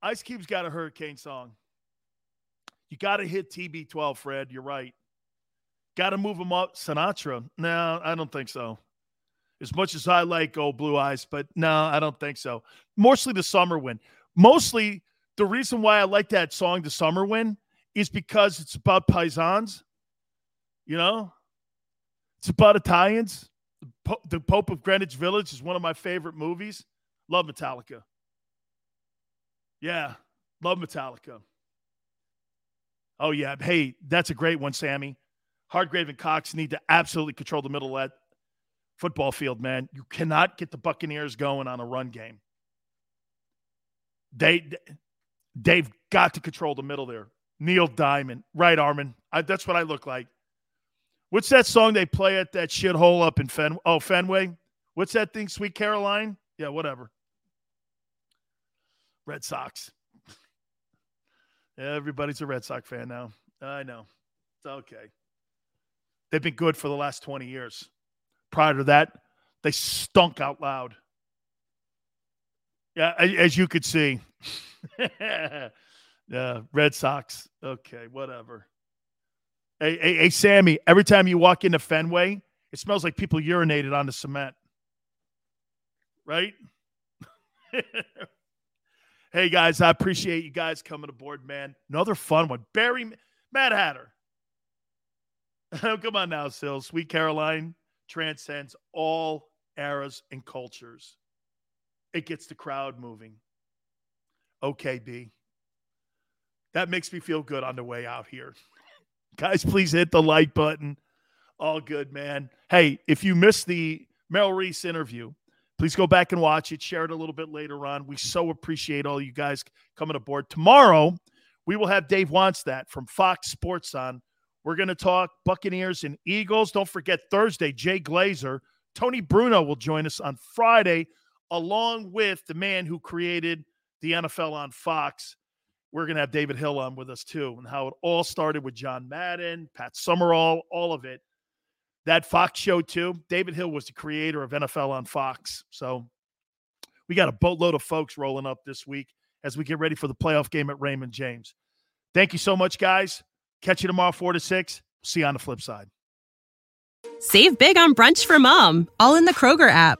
Ice Cube's got a hurricane song. You got to hit TB12, Fred. You're right. Got to move him up. Sinatra. No, I don't think so as much as I like old blue eyes, but no, I don't think so. Mostly the summer wind. Mostly the reason why I like that song, The Summer Wind, is because it's about paisans. You know, it's about Italians. The Pope of Greenwich Village is one of my favorite movies. Love Metallica. Yeah, love Metallica. Oh, yeah. Hey, that's a great one, Sammy. Hargrave and Cox need to absolutely control the middle of that football field, man. You cannot get the Buccaneers going on a run game. They they've got to control the middle there. Neil Diamond, right, Armin. I, that's what I look like. What's that song they play at that shithole up in Fen? Oh, Fenway. What's that thing? Sweet Caroline. Yeah, whatever. Red Sox. Everybody's a Red Sox fan now. I know. It's okay. They've been good for the last 20 years. Prior to that, they stunk out loud. Yeah, as you could see. yeah, Red Sox. Okay, whatever. Hey, hey, hey, Sammy, every time you walk into Fenway, it smells like people urinated on the cement. Right? hey, guys, I appreciate you guys coming aboard, man. Another fun one. Barry, Mad Hatter. Come on now, Sil. Sweet Caroline transcends all eras and cultures. It gets the crowd moving. Okay, B. That makes me feel good on the way out here. Guys, please hit the like button. All good, man. Hey, if you missed the Merrill Reese interview, please go back and watch it. Share it a little bit later on. We so appreciate all you guys coming aboard. Tomorrow, we will have Dave Wannstedt from Fox Sports on. We're going to talk Buccaneers and Eagles. Don't forget Thursday, Jay Glazer. Tony Bruno will join us on Friday, along with the man who created the NFL on Fox. We're going to have David Hill on with us too, and how it all started with John Madden, Pat Summerall, all of it. That Fox show too. David Hill was the creator of NFL on Fox. So we got a boatload of folks rolling up this week as we get ready for the playoff game at Raymond James. Thank you so much, guys. Catch you tomorrow, 4 to 6. See you on the flip side. Save big on brunch for mom, all in the Kroger app.